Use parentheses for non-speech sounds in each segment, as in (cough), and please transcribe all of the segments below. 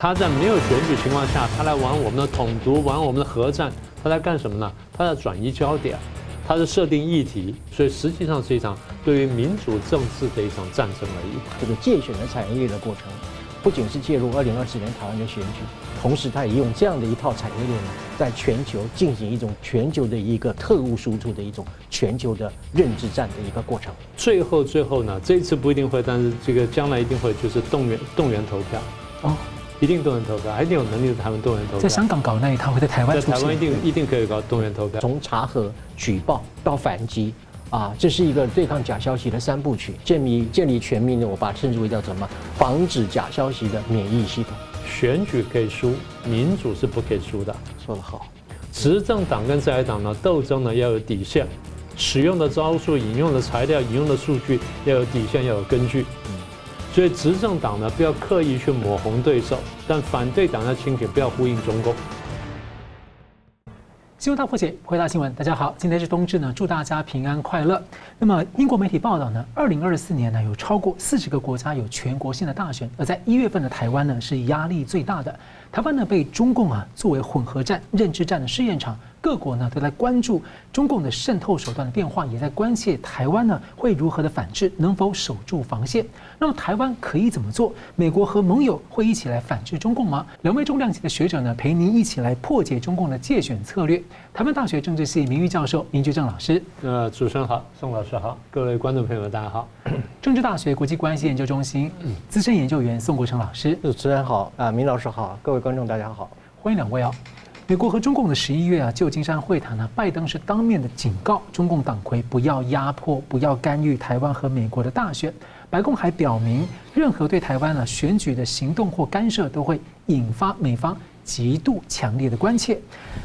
他在没有选举情况下，他来玩我们的统独，玩我们的核战，他在干什么呢？他在转移焦点，他是设定议题，所以实际上是一场对于民主政治的一场战争而已。这个介选的产业链的过程，不仅是介入二零二四年台湾的选举。同时，他也用这样的一套产业链呢，在全球进行一种全球的一个特务输出的一种全球的认知战的一个过程。最后，最后呢，这一次不一定会，但是这个将来一定会，就是动员动员投票。哦，一定动员投票，还一定有能力的台湾动员投票。在香港搞那一套，会在台湾在台湾一定一定可以搞动员投票。从查核、举报到反击，啊，这是一个对抗假消息的三部曲。建立建立全民的，我把它称之为叫什么？防止假消息的免疫系统。选举可以输，民主是不可以输的。说得好，执政党跟在野党呢斗争呢要有底线，使用的招数、引用的材料、引用的数据要有底线，要有根据。嗯，所以执政党呢不要刻意去抹红对手，但反对党要清醒，不要呼应中共。新闻大破解，回答新闻。大家好，今天是冬至呢，祝大家平安快乐。那么英国媒体报道呢，二零二四年呢有超过四十个国家有全国性的大选，而在一月份的台湾呢是压力最大的。台湾呢被中共啊作为混合战、认知战的试验场。各国呢都在关注中共的渗透手段的变化，也在关切台湾呢会如何的反制，能否守住防线？那么台湾可以怎么做？美国和盟友会一起来反制中共吗？两位重量级的学者呢陪您一起来破解中共的界选策略。台湾大学政治系名誉教授林居正老师，呃，主持人好，宋老师好，各位观众朋友们大家好。(clears throat) 政治大学国际关系研究中心资深研究员宋国成老师，主持人好，啊，明老师好，各位观众大家好，欢迎两位哦。美国和中共的十一月啊旧金山会谈呢，拜登是当面的警告中共党魁不要压迫、不要干预台湾和美国的大选。白宫还表明，任何对台湾呢选举的行动或干涉，都会引发美方极度强烈的关切。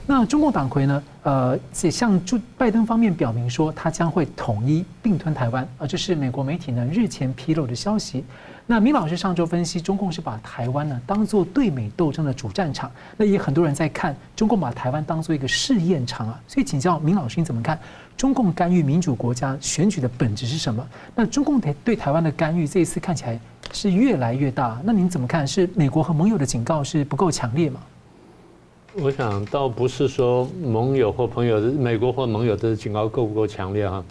那中共党魁呢，呃，也向驻拜登方面表明说，他将会统一并吞台湾。而这是美国媒体呢日前披露的消息。那明老师上周分析，中共是把台湾呢当做对美斗争的主战场，那也很多人在看中共把台湾当做一个试验场啊。所以请教明老师，你怎么看中共干预民主国家选举的本质是什么？那中共对对台湾的干预这一次看起来是越来越大，那您怎么看？是美国和盟友的警告是不够强烈吗？我想倒不是说盟友或朋友，美国或盟友的警告够不够强烈啊？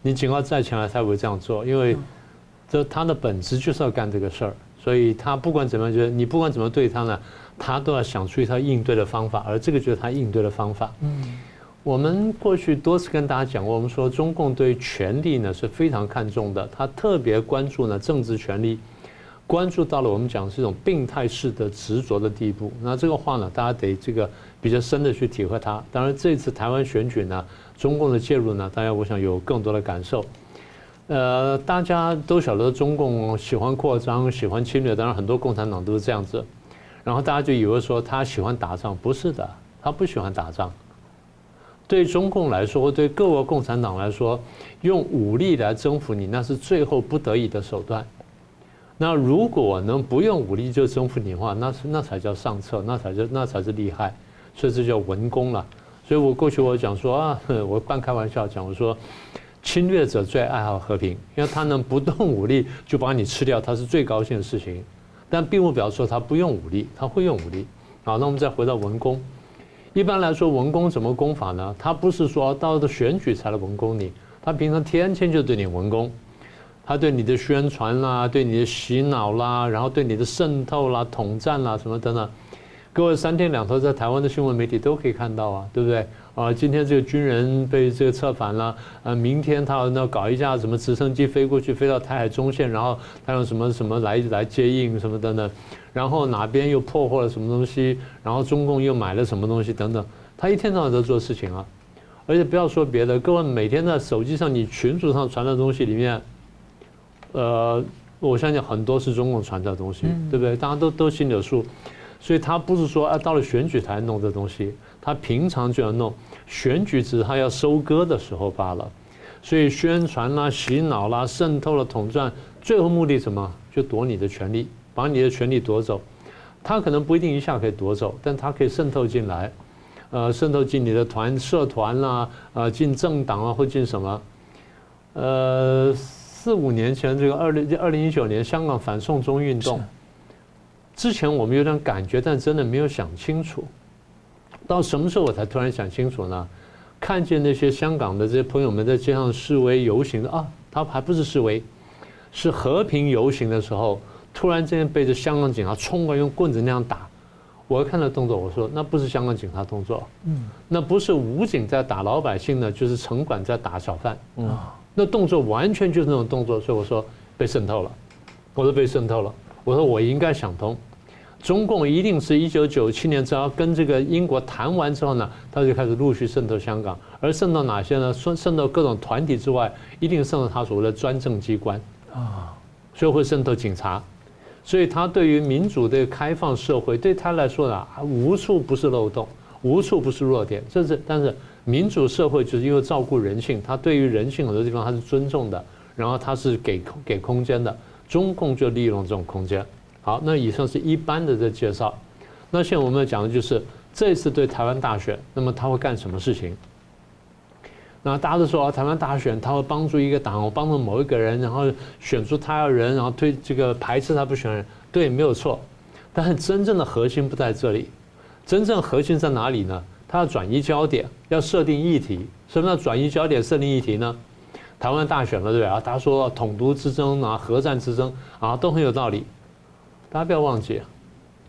你警告再强烈，他不会这样做，因为。这他的本质就是要干这个事儿，所以他不管怎么样，就是你不管怎么对他呢，他都要想出一套应对的方法，而这个就是他应对的方法。嗯，我们过去多次跟大家讲过，我们说中共对权力呢是非常看重的，他特别关注呢政治权力，关注到了我们讲是一种病态式的执着的地步。那这个话呢，大家得这个比较深的去体会它。当然，这次台湾选举呢，中共的介入呢，大家我想有更多的感受。呃，大家都晓得中共喜欢扩张、喜欢侵略，当然很多共产党都是这样子。然后大家就以为说他喜欢打仗，不是的，他不喜欢打仗。对中共来说，对各个共产党来说，用武力来征服你，那是最后不得已的手段。那如果能不用武力就征服你的话，那是那才叫上策，那才叫那才是厉害。所以这叫文攻了。所以我过去我讲说啊，我半开玩笑讲，我说。侵略者最爱好和平，因为他能不动武力就把你吃掉，他是最高兴的事情。但并不表示说他不用武力，他会用武力。好，那我们再回到文攻。一般来说，文攻怎么攻法呢？他不是说到了选举才来文攻你，他平常天天就对你文攻，他对你的宣传啦，对你的洗脑啦，然后对你的渗透啦、统战啦什么等等。各位三天两头在台湾的新闻媒体都可以看到啊，对不对？啊，今天这个军人被这个策反了，呃，明天他要那搞一架什么直升机飞过去，飞到台海中线，然后他用什么什么来来接应什么等等，然后哪边又破获了什么东西，然后中共又买了什么东西等等，他一天到晚在做事情啊，而且不要说别的，各位每天在手机上你群组上传的东西里面，呃，我相信很多是中共传的东西，对不对？大家都都心里有数，所以他不是说啊到了选举才弄这东西。他平常就要弄，选举只是他要收割的时候罢了，所以宣传啦、洗脑啦、渗透了、统战，最后目的什么？就夺你的权利，把你的权利夺走。他可能不一定一下可以夺走，但他可以渗透进来，呃，渗透进你的团、社团啦，呃，进政党啊，或进什么？呃，四五年前这个二零二零一九年香港反送中运动，之前我们有点感觉，但真的没有想清楚。到什么时候我才突然想清楚呢？看见那些香港的这些朋友们在街上示威游行的啊，他还不是示威，是和平游行的时候，突然之间被这香港警察冲过来用棍子那样打。我看到动作，我说那不是香港警察动作，嗯，那不是武警在打老百姓呢，就是城管在打小贩，嗯，那动作完全就是那种动作，所以我说被渗透了，我说被渗透了，我说我应该想通。中共一定是一九九七年只要跟这个英国谈完之后呢，他就开始陆续渗透香港，而渗透哪些呢？渗渗透各种团体之外，一定渗透他所谓的专政机关啊，所以会渗透警察，所以他对于民主的开放社会，对他来说呢，无处不是漏洞，无处不是弱点。这是但是民主社会就是因为照顾人性，他对于人性很多地方他是尊重的，然后他是给给空间的，中共就利用这种空间。好，那以上是一般的这介绍。那现在我们要讲的就是这次对台湾大选，那么他会干什么事情？那大家都说啊，台湾大选他会帮助一个党，帮助某一个人，然后选出他要人，然后推这个排斥他不选人。对，没有错。但是真正的核心不在这里，真正核心在哪里呢？他要转移焦点，要设定议题。什么叫转移焦点、设定议题呢？台湾大选了，对不对啊？大家说统独之争啊，核战之争啊，都很有道理。大家不要忘记，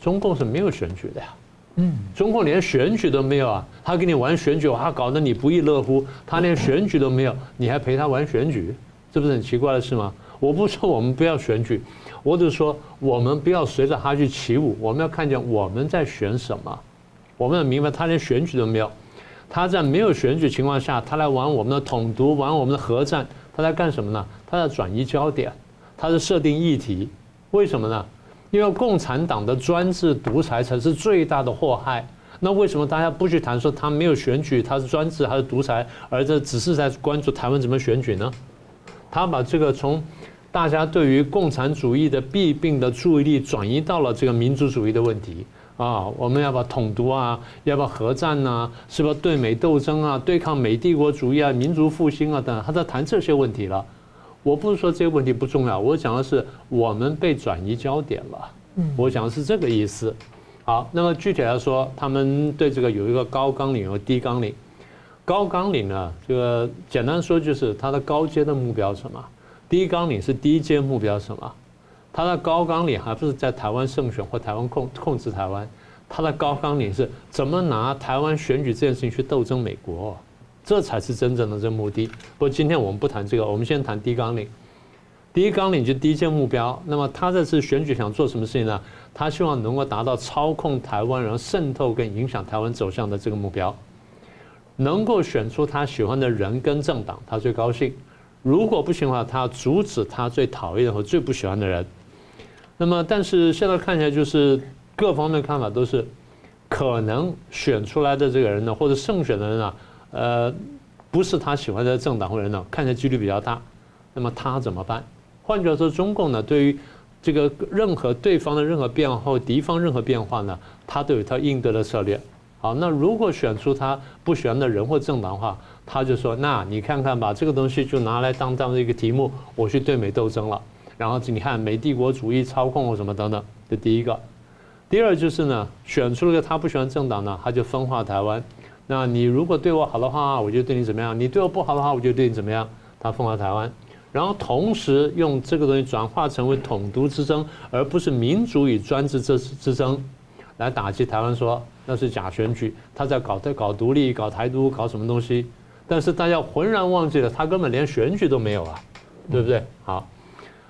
中共是没有选举的呀。嗯，中共连选举都没有啊，他跟你玩选举，他搞得你不亦乐乎。他连选举都没有，你还陪他玩选举，这不是很奇怪的事吗？我不说我们不要选举，我只是说我们不要随着他去起舞。我们要看见我们在选什么，我们要明白他连选举都没有。他在没有选举情况下，他来玩我们的统独，玩我们的核战，他在干什么呢？他在转移焦点，他在设定议题，为什么呢？因为共产党的专制独裁才是最大的祸害。那为什么大家不去谈说他没有选举，他是专制还是独裁，而这只是在关注台湾怎么选举呢？他把这个从大家对于共产主义的弊病的注意力转移到了这个民族主义的问题啊，我们要把统独啊，要不要核战呐，是不是对美斗争啊，对抗美帝国主义啊，民族复兴啊等，他在谈这些问题了。我不是说这个问题不重要，我讲的是我们被转移焦点了。我讲的是这个意思。好，那么具体来说，他们对这个有一个高纲领，和低纲领。高纲领呢，这个简单说就是它的高阶的目标是什么？低纲领是低阶目标是什么？它的高纲领还不是在台湾胜选或台湾控控制台湾，它的高纲领是怎么拿台湾选举这件事情去斗争美国。这才是真正的这目的。不过今天我们不谈这个，我们先谈低纲领。第一纲领就低阶目标。那么他这次选举想做什么事情呢？他希望能够达到操控台湾，然后渗透跟影响台湾走向的这个目标。能够选出他喜欢的人跟政党，他最高兴。如果不行的话，他要阻止他最讨厌和最不喜欢的人。那么，但是现在看起来就是各方面看法都是，可能选出来的这个人呢，或者胜选的人啊。呃，不是他喜欢的政党或人呢，看起来几率比较大。那么他怎么办？换句话说，中共呢，对于这个任何对方的任何变化或敌方任何变化呢，他都有他应对的策略。好，那如果选出他不喜欢的人或政党的话，他就说：那你看看吧，这个东西就拿来当当一个题目，我去对美斗争了。然后你看美帝国主义操控或什么等等，这第一个。第二就是呢，选出了个他不喜欢政党呢，他就分化台湾。那你如果对我好的话，我就对你怎么样；你对我不好的话，我就对你怎么样。他分化台湾，然后同时用这个东西转化成为统独之争，而不是民主与专制之之争，来打击台湾，说那是假选举，他在搞在搞独立、搞台独、搞什么东西。但是大家浑然忘记了，他根本连选举都没有啊，对不对？好，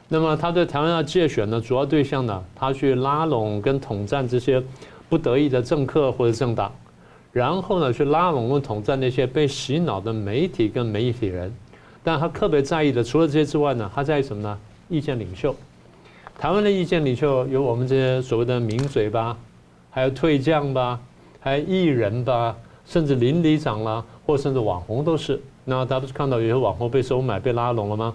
那么他对台湾要借选的主要对象呢，他去拉拢跟统战这些不得已的政客或者政党。然后呢，去拉拢跟统战那些被洗脑的媒体跟媒体人，但他特别在意的，除了这些之外呢，他在意什么呢？意见领袖。台湾的意见领袖有我们这些所谓的名嘴吧，还有退将吧，还有艺人吧，甚至邻里长啦，或甚至网红都是。那大家不是看到有些网红被收买、被拉拢了吗？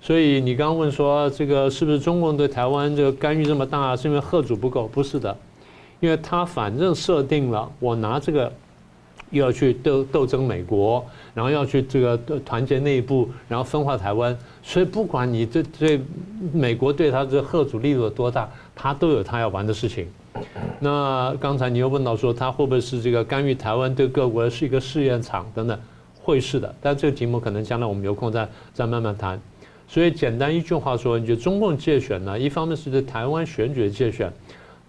所以你刚问说这个是不是中共对台湾这个干预这么大，是因为贺主不够？不是的。因为他反正设定了，我拿这个又要去斗斗争美国，然后要去这个团结内部，然后分化台湾。所以不管你这对美国对他这吓阻力度有多大，他都有他要玩的事情。那刚才你又问到说，他会不会是这个干预台湾对各国是一个试验场等等？会是的，但这个题目可能将来我们有空再再慢慢谈。所以简单一句话说，你觉得中共介选呢？一方面是对台湾选举的介选，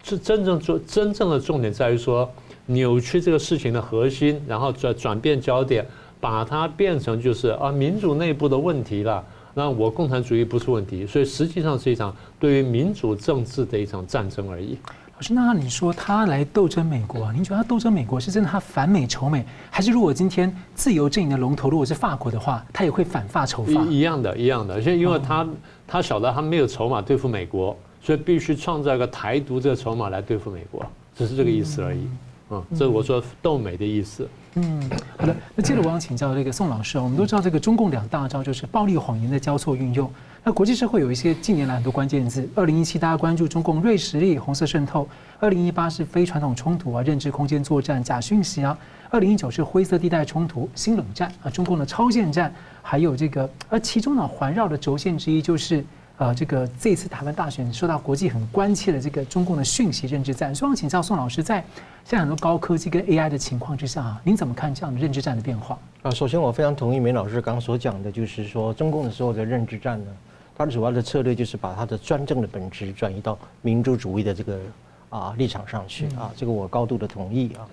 是真正做真正的重点在于说。扭曲这个事情的核心，然后转转变焦点，把它变成就是啊民主内部的问题了。那我共产主义不是问题，所以实际上是一场对于民主政治的一场战争而已。老师，那你说他来斗争美国，您觉得他斗争美国是真的他反美仇美，还是如果今天自由阵营的龙头如果是法国的话，他也会反法仇法？一样的，一样的。而且因为他他晓得他没有筹码对付美国，所以必须创造一个台独这个筹码来对付美国，只是这个意思而已。嗯，这是我说斗美的意思。嗯，好的。那接着我想请教这个宋老师啊，我们都知道这个中共两大招就是暴力谎言的交错运用。那国际社会有一些近年来很多关键字，二零一七大家关注中共锐实力、红色渗透；二零一八是非传统冲突啊、认知空间作战、假讯息啊；二零一九是灰色地带冲突、新冷战啊、中共的超限战，还有这个，而其中呢环绕的轴线之一就是。呃，这个这次台湾大选受到国际很关切的这个中共的讯息认知战，所以我想请教宋老师，在现在很多高科技跟 AI 的情况之下啊，您怎么看这样的认知战的变化？啊，首先我非常同意梅老师刚刚所讲的，就是说中共的所有的认知战呢，它的主要的策略就是把它的专政的本质转移到民主主义的这个啊立场上去啊，这个我高度的同意啊。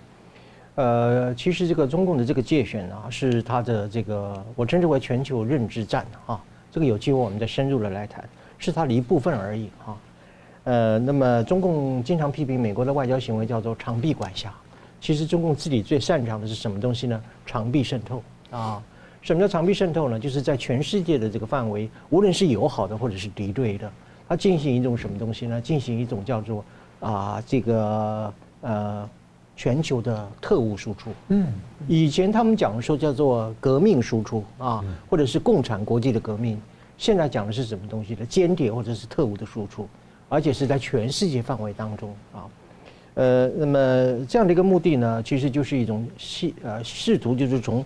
呃，其实这个中共的这个界选啊，是它的这个我称之为全球认知战啊。这个有机会我们再深入的来谈，是它的一部分而已哈。呃，那么中共经常批评美国的外交行为叫做长臂管辖，其实中共自己最擅长的是什么东西呢？长臂渗透啊。什么叫长臂渗透呢？就是在全世界的这个范围，无论是友好的或者是敌对的，它进行一种什么东西呢？进行一种叫做啊这个呃全球的特务输出。嗯，以前他们讲的说叫做革命输出啊，或者是共产国际的革命。现在讲的是什么东西呢？间谍或者是特务的输出，而且是在全世界范围当中啊。呃，那么这样的一个目的呢，其实就是一种试呃试图就是从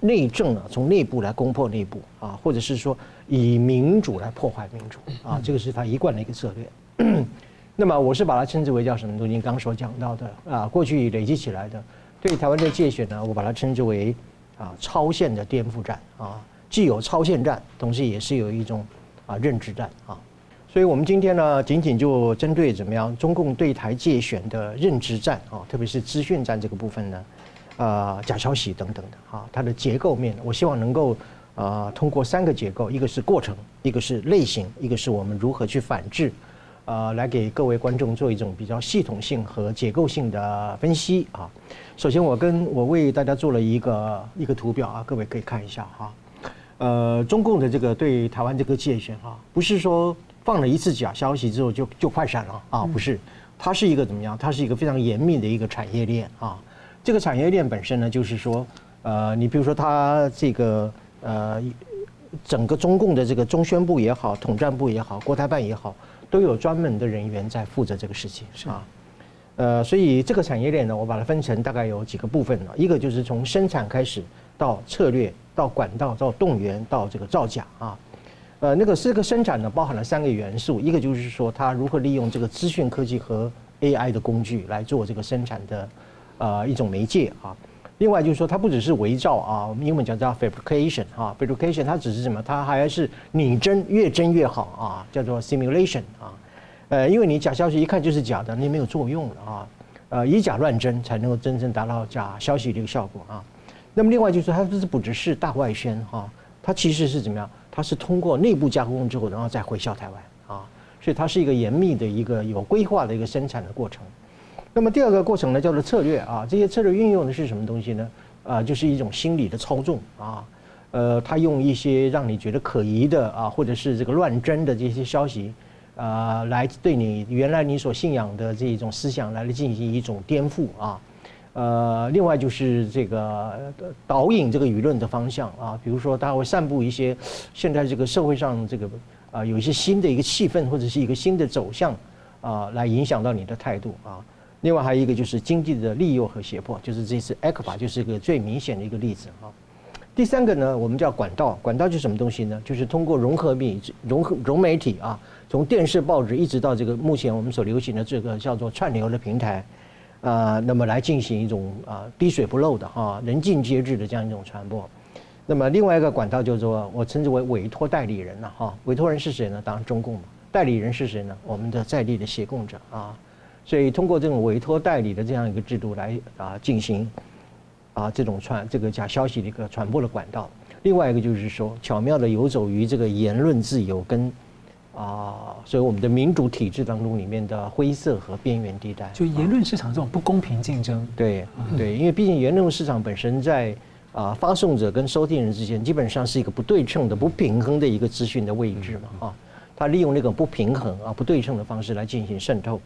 内政啊，从内部来攻破内部啊，或者是说以民主来破坏民主啊，这个是他一贯的一个策略。那么我是把它称之为叫什么东西？刚所讲到的啊，过去累积起来的对台湾的界选呢，我把它称之为啊超限的颠覆战啊。既有超限战，同时也是有一种啊认知战啊，所以我们今天呢，仅仅就针对怎么样中共对台界选的认知战啊，特别是资讯战这个部分呢，啊假消息等等的啊，它的结构面，我希望能够啊通过三个结构，一个是过程，一个是类型，一个是我们如何去反制，啊来给各位观众做一种比较系统性和结构性的分析啊。首先，我跟我为大家做了一个一个图表啊，各位可以看一下哈。呃，中共的这个对台湾这个介选啊，不是说放了一次假消息之后就就快闪了啊，不是，它是一个怎么样？它是一个非常严密的一个产业链啊。这个产业链本身呢，就是说，呃，你比如说它这个呃，整个中共的这个中宣部也好，统战部也好，国台办也好，都有专门的人员在负责这个事情是啊。呃，所以这个产业链呢，我把它分成大概有几个部分呢，一个就是从生产开始到策略。到管道，到动员，到这个造假啊，呃，那个这个生产呢，包含了三个元素，一个就是说它如何利用这个资讯科技和 AI 的工具来做这个生产的，呃，一种媒介啊。另外就是说它不只是伪造啊，我们英文讲叫 fabrication 啊，fabrication 它只是什么？它还是拟真，越真越好啊，叫做 simulation 啊。呃，因为你假消息一看就是假的，你没有作用啊，呃，以假乱真才能够真正达到假消息的一个效果啊。那么另外就是它不是不只是大外宣哈，它其实是怎么样？它是通过内部加工之后，然后再回销台湾啊，所以它是一个严密的一个有规划的一个生产的过程。那么第二个过程呢，叫做策略啊，这些策略运用的是什么东西呢？啊，就是一种心理的操纵啊，呃，他用一些让你觉得可疑的啊，或者是这个乱真的这些消息啊，来对你原来你所信仰的这种思想来进行一种颠覆啊。呃，另外就是这个导引这个舆论的方向啊，比如说他会散布一些现在这个社会上这个啊、有一些新的一个气氛或者是一个新的走向啊，来影响到你的态度啊。另外还有一个就是经济的利诱和胁迫，就是这次 ECFA 就是一个最明显的一个例子啊。第三个呢，我们叫管道，管道就是什么东西呢？就是通过融合媒融合融媒体啊，从电视、报纸一直到这个目前我们所流行的这个叫做串流的平台，啊，那么来进行一种啊滴水不漏的哈人尽皆知的这样一种传播。那么另外一个管道就是说我称之为委托代理人了哈，委托人是谁呢？当然中共嘛。代理人是谁呢？我们的在地的协共者啊。所以通过这种委托代理的这样一个制度来啊进行。啊，这种传这个假消息的一个传播的管道，另外一个就是说，巧妙的游走于这个言论自由跟啊，所以我们的民主体制当中里面的灰色和边缘地带，就言论市场这种不公平竞争。对对，因为毕竟言论市场本身在啊发送者跟收听人之间，基本上是一个不对称的、不平衡的一个资讯的位置嘛啊，他利用那个不平衡啊、不对称的方式来进行渗透。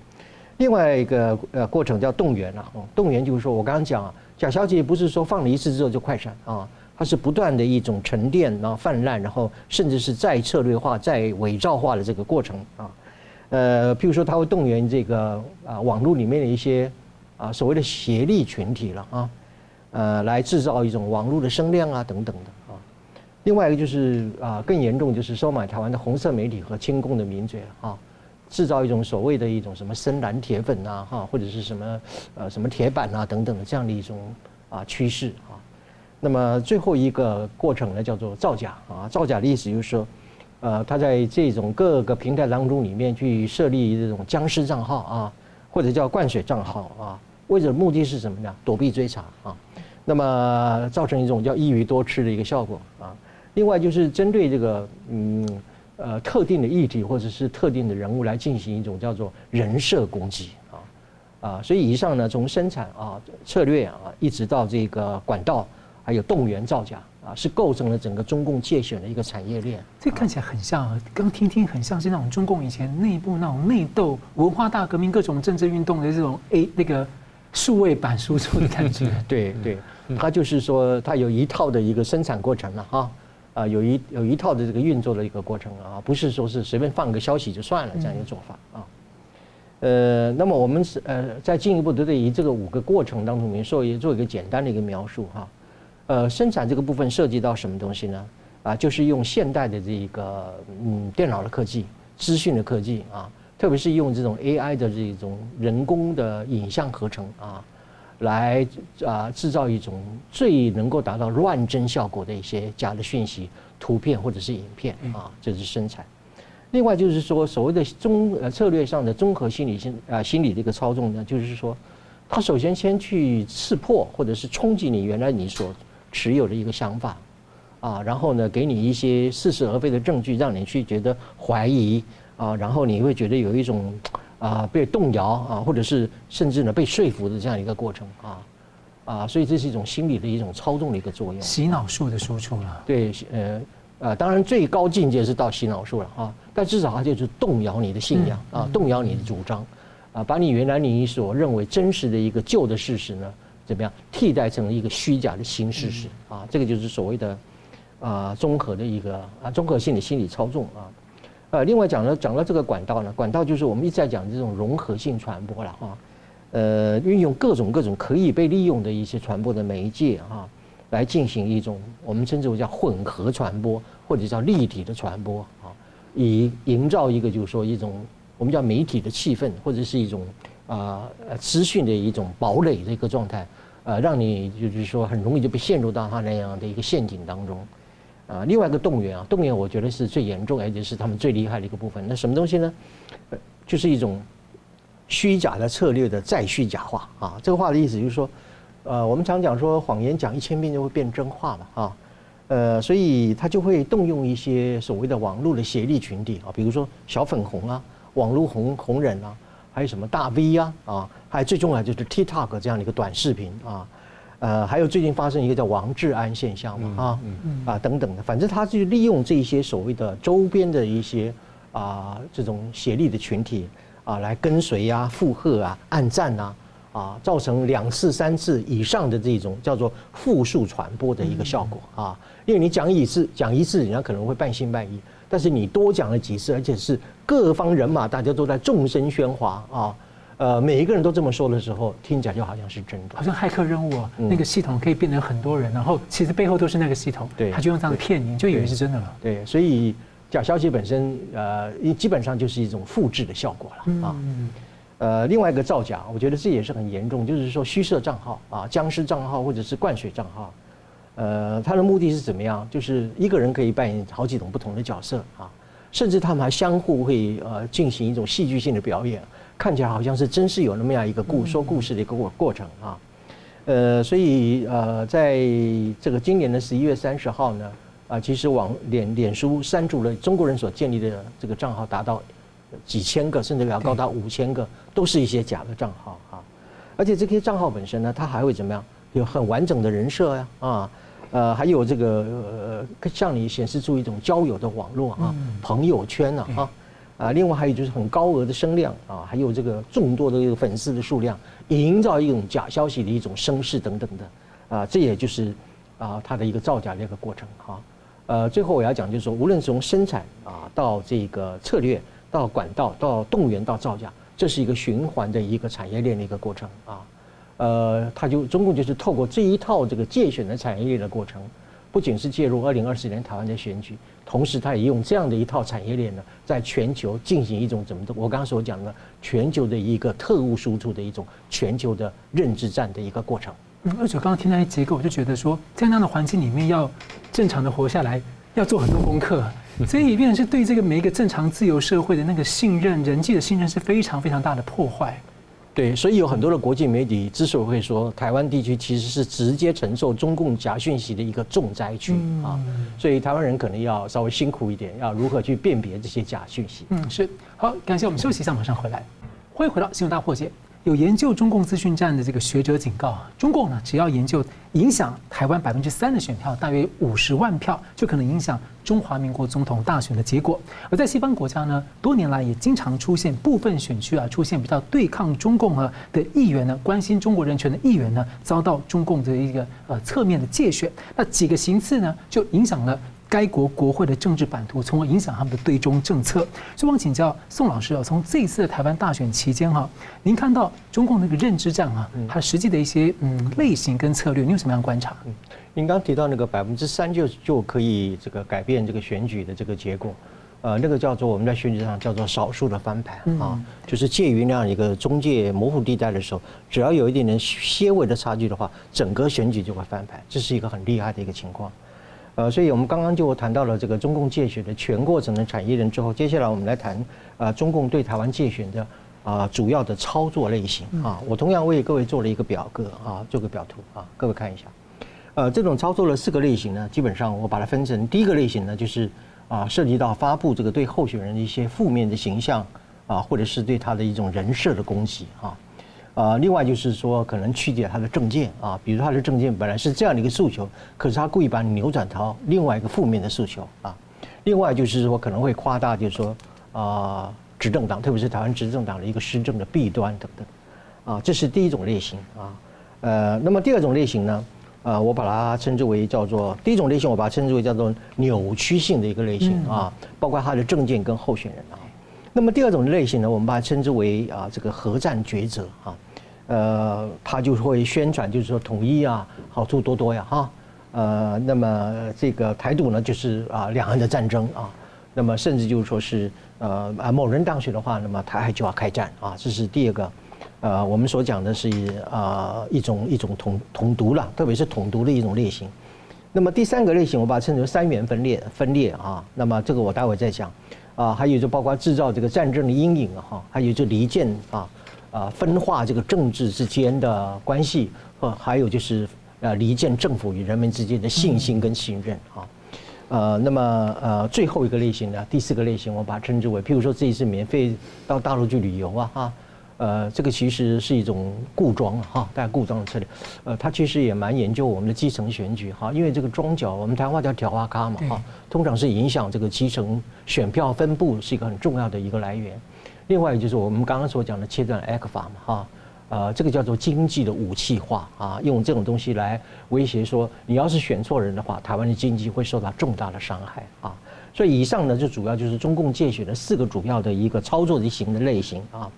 另外一个呃过程叫动员了，动员就是说我刚刚讲啊。贾小姐不是说放了一次之后就快闪啊，它是不断的一种沉淀，然后泛滥，然后甚至是再策略化、再伪造化的这个过程啊。呃，譬如说，它会动员这个啊网络里面的一些啊所谓的协力群体了啊，呃，来制造一种网络的声量啊等等的啊。另外一个就是啊更严重，就是收买台湾的红色媒体和亲共的名嘴啊。制造一种所谓的一种什么深蓝铁粉呐，哈，或者是什么呃什么铁板啊等等的这样的一种啊趋势啊。那么最后一个过程呢，叫做造假啊。造假的意思就是说，呃，他在这种各个平台当中里面去设立这种僵尸账号啊，或者叫灌水账号啊，为的目的是什么呢？躲避追查啊。那么造成一种叫一鱼多吃的一个效果啊。另外就是针对这个嗯。呃，特定的议题或者是特定的人物来进行一种叫做人设攻击啊啊，所以以上呢，从生产啊策略啊，一直到这个管道，还有动员造假啊，是构成了整个中共界选的一个产业链。这看起来很像，刚听听很像是那种中共以前内部那种内斗、文化大革命、各种政治运动的这种 A 那个数位版输出的感觉。(laughs) 对对，它就是说，它有一套的一个生产过程了哈。啊，有一有一套的这个运作的一个过程啊，不是说是随便放个消息就算了这样一个做法啊。呃，那么我们是呃在进一步的对于这个五个过程当中，我们做一做一个简单的一个描述哈。呃，生产这个部分涉及到什么东西呢？啊，就是用现代的这个嗯电脑的科技、资讯的科技啊，特别是用这种 AI 的这种人工的影像合成啊。来啊，制造一种最能够达到乱真效果的一些假的讯息、图片或者是影片啊，这是生产。另外就是说，所谓的综呃策略上的综合心理心啊心理的一个操纵呢，就是说，他首先先去刺破或者是冲击你原来你所持有的一个想法啊，然后呢，给你一些似是而非的证据，让你去觉得怀疑啊，然后你会觉得有一种。啊，被动摇啊，或者是甚至呢被说服的这样一个过程啊，啊，所以这是一种心理的一种操纵的一个作用，洗脑术的输出了。对，呃，呃，当然最高境界是到洗脑术了啊，但至少它就是动摇你的信仰啊，动摇你的主张，啊，把你原来你所认为真实的一个旧的事实呢，怎么样替代成一个虚假的新事实啊，这个就是所谓的啊综合的一个啊综合性的心理操纵啊。呃，另外讲了讲了这个管道呢，管道就是我们一直在讲这种融合性传播了哈，呃，运用各种各种可以被利用的一些传播的媒介哈，来进行一种我们称之为叫混合传播或者叫立体的传播啊，以营造一个就是说一种我们叫媒体的气氛或者是一种啊资讯的一种堡垒的一个状态，呃，让你就是说很容易就被陷入到他那样的一个陷阱当中。啊，另外一个动员啊，动员我觉得是最严重，而且是他们最厉害的一个部分。那什么东西呢？就是一种虚假的策略的再虚假化啊。这个话的意思就是说，呃，我们常讲说谎言讲一千遍就会变真话嘛啊。呃，所以他就会动用一些所谓的网络的协力群体啊，比如说小粉红啊、网络红红人啊，还有什么大 V 啊啊，还有最重要就是 TikTok 这样的一个短视频啊。呃，还有最近发生一个叫王志安现象嘛，啊，啊等等的，反正他就利用这些所谓的周边的一些啊这种协力的群体啊来跟随啊、附和啊、暗赞啊，啊，造成两次、三次以上的这种叫做复数传播的一个效果啊。因为你讲一次，讲一次，人家可能会半信半疑，但是你多讲了几次，而且是各方人马大家都在众声喧哗啊。呃，每一个人都这么说的时候，听起来就好像是真的，好像骇客任务那个系统可以变成很多人，然后其实背后都是那个系统，对，他就用这样的骗你，就以为是真的了。对，所以假消息本身，呃，基本上就是一种复制的效果了啊。嗯、呃，另外一个造假，我觉得这也是很严重，就是说虚设账号啊，僵尸账号或者是灌水账号，呃，他的目的是怎么样？就是一个人可以扮演好几种不同的角色啊，甚至他们还相互会呃进行一种戏剧性的表演。看起来好像是真是有那么样一个故说故事的一个过过程啊，呃，所以呃，在这个今年的十一月三十号呢，啊，其实网脸脸书删除了中国人所建立的这个账号达到几千个，甚至要高达五千个，都是一些假的账号啊。而且这些账号本身呢，它还会怎么样？有很完整的人设呀，啊，呃，还有这个呃，向你显示出一种交友的网络啊，朋友圈呢啊。啊，另外还有就是很高额的声量啊，还有这个众多的这个粉丝的数量，营造一种假消息的一种声势等等的，啊，这也就是啊它的一个造假的一个过程哈。呃，最后我要讲就是说，无论从生产啊到这个策略，到管道，到动员，到造假，这是一个循环的一个产业链的一个过程啊。呃，它就中共就是透过这一套这个介选的产业链的过程，不仅是介入二零二四年台湾的选举。同时，他也用这样的一套产业链呢，在全球进行一种怎么的？我刚刚所讲的全球的一个特务输出的一种全球的认知战的一个过程。嗯，而且刚刚听那些结构，我就觉得说，在那样的环境里面，要正常的活下来，要做很多功课，所以变成是对这个每一个正常自由社会的那个信任、人际的信任是非常非常大的破坏。对，所以有很多的国际媒体之所以会说台湾地区其实是直接承受中共假讯息的一个重灾区啊，所以台湾人可能要稍微辛苦一点，要如何去辨别这些假讯息。嗯，是。好，感谢我们休息一下，马上回来。欢迎回到新闻大破解。有研究中共资讯站的这个学者警告啊，中共呢，只要研究影响台湾百分之三的选票，大约五十万票，就可能影响中华民国总统大选的结果。而在西方国家呢，多年来也经常出现部分选区啊，出现比较对抗中共啊的议员呢，关心中国人权的议员呢，遭到中共的一个呃侧面的借选。那几个行次呢，就影响了。该国国会的政治版图，从而影响他们的对中政策。所以，我想请教宋老师啊，从这一次的台湾大选期间哈，您看到中共那个认知战啊，它实际的一些嗯类型跟策略，你有什么样的观察？嗯，您刚提到那个百分之三就就可以这个改变这个选举的这个结果，呃，那个叫做我们在选举上叫做少数的翻盘啊，就是介于那样一个中介模糊地带的时候，只要有一点点些微的差距的话，整个选举就会翻盘，这是一个很厉害的一个情况。呃，所以我们刚刚就谈到了这个中共借选的全过程的产业链之后，接下来我们来谈啊，中共对台湾借选的啊主要的操作类型啊。我同样为各位做了一个表格啊，做个表图啊，各位看一下。呃，这种操作的四个类型呢，基本上我把它分成第一个类型呢，就是啊涉及到发布这个对候选人的一些负面的形象啊，或者是对他的一种人设的攻击啊。啊，另外就是说，可能曲解他的政见啊，比如他的政见本来是这样的一个诉求，可是他故意把你扭转到另外一个负面的诉求啊。另外就是说，可能会夸大，就是说啊，执政党，特别是台湾执政党的一个施政的弊端等等，啊，这是第一种类型啊。呃，那么第二种类型呢，呃，我把它称之为叫做第一种类型，我把它称之为叫做扭曲性的一个类型啊，包括他的政见跟候选人啊。那么第二种类型呢，我们把它称之为啊，这个核战抉择啊。呃，他就会宣传，就是说统一啊，好处多多呀，哈，呃，那么这个台独呢，就是啊，两岸的战争啊，那么甚至就是说是呃啊，某人当选的话，那么台海就要开战啊，这是第二个，呃，我们所讲的是啊一种一种统统独了，特别是统独的一种类型。那么第三个类型，我把它称为三元分裂分裂啊，那么这个我待会再讲。啊，还有就包括制造这个战争的阴影啊，哈，还有就离间啊。啊，分化这个政治之间的关系，和还有就是呃离间政府与人民之间的信心跟信任啊，呃，那么呃最后一个类型呢，第四个类型，我把它称之为，譬如说这一次免费到大陆去旅游啊，哈，呃，这个其实是一种固装哈，带固装的策略，呃，它其实也蛮研究我们的基层选举哈，因为这个庄脚，我们台湾话叫条啊卡嘛哈，通常是影响这个基层选票分布是一个很重要的一个来源。另外就是我们刚刚所讲的切断 X 法嘛，哈，呃，这个叫做经济的武器化啊，用这种东西来威胁说，你要是选错人的话，台湾的经济会受到重大的伤害啊。所以以上呢，就主要就是中共介选的四个主要的一个操作的型的类型啊。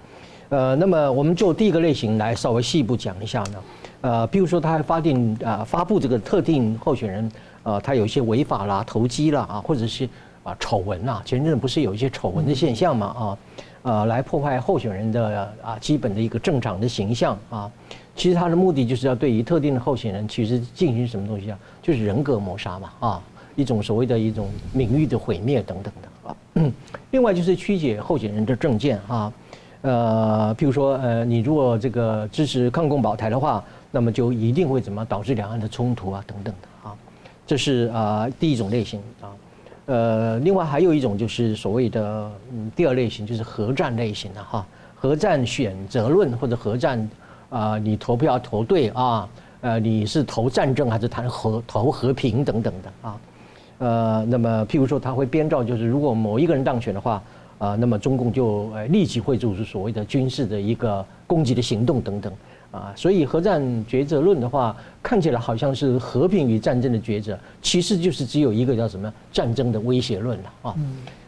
呃，那么我们就第一个类型来稍微细部讲一下呢。呃，比如说他发定啊、发布这个特定候选人，呃，他有一些违法啦、投机啦啊，或者是啊丑闻呐，前阵子不是有一些丑闻的现象嘛啊，呃，来破坏候选人的啊基本的一个正常的形象啊。其实他的目的就是要对于特定的候选人，其实进行什么东西啊？就是人格谋杀嘛啊，一种所谓的一种名誉的毁灭等等的啊。(clears throat) 另外就是曲解候选人的政见啊。呃，譬如说，呃，你如果这个支持抗共保台的话，那么就一定会怎么导致两岸的冲突啊，等等的啊，这是啊、第一种类型啊。呃，另外还有一种就是所谓的嗯第二类型，就是核战类型的哈，核战选择论或者核战啊、你投票投对啊，呃，你是投战争还是谈和投和平等等的啊。呃，那么譬如说他会编造，就是如果某一个人当选的话。啊，那么中共就呃立即会做出所谓的军事的一个攻击的行动等等，啊，所以核战抉择论的话，看起来好像是和平与战争的抉择，其实就是只有一个叫什么战争的威胁论了啊。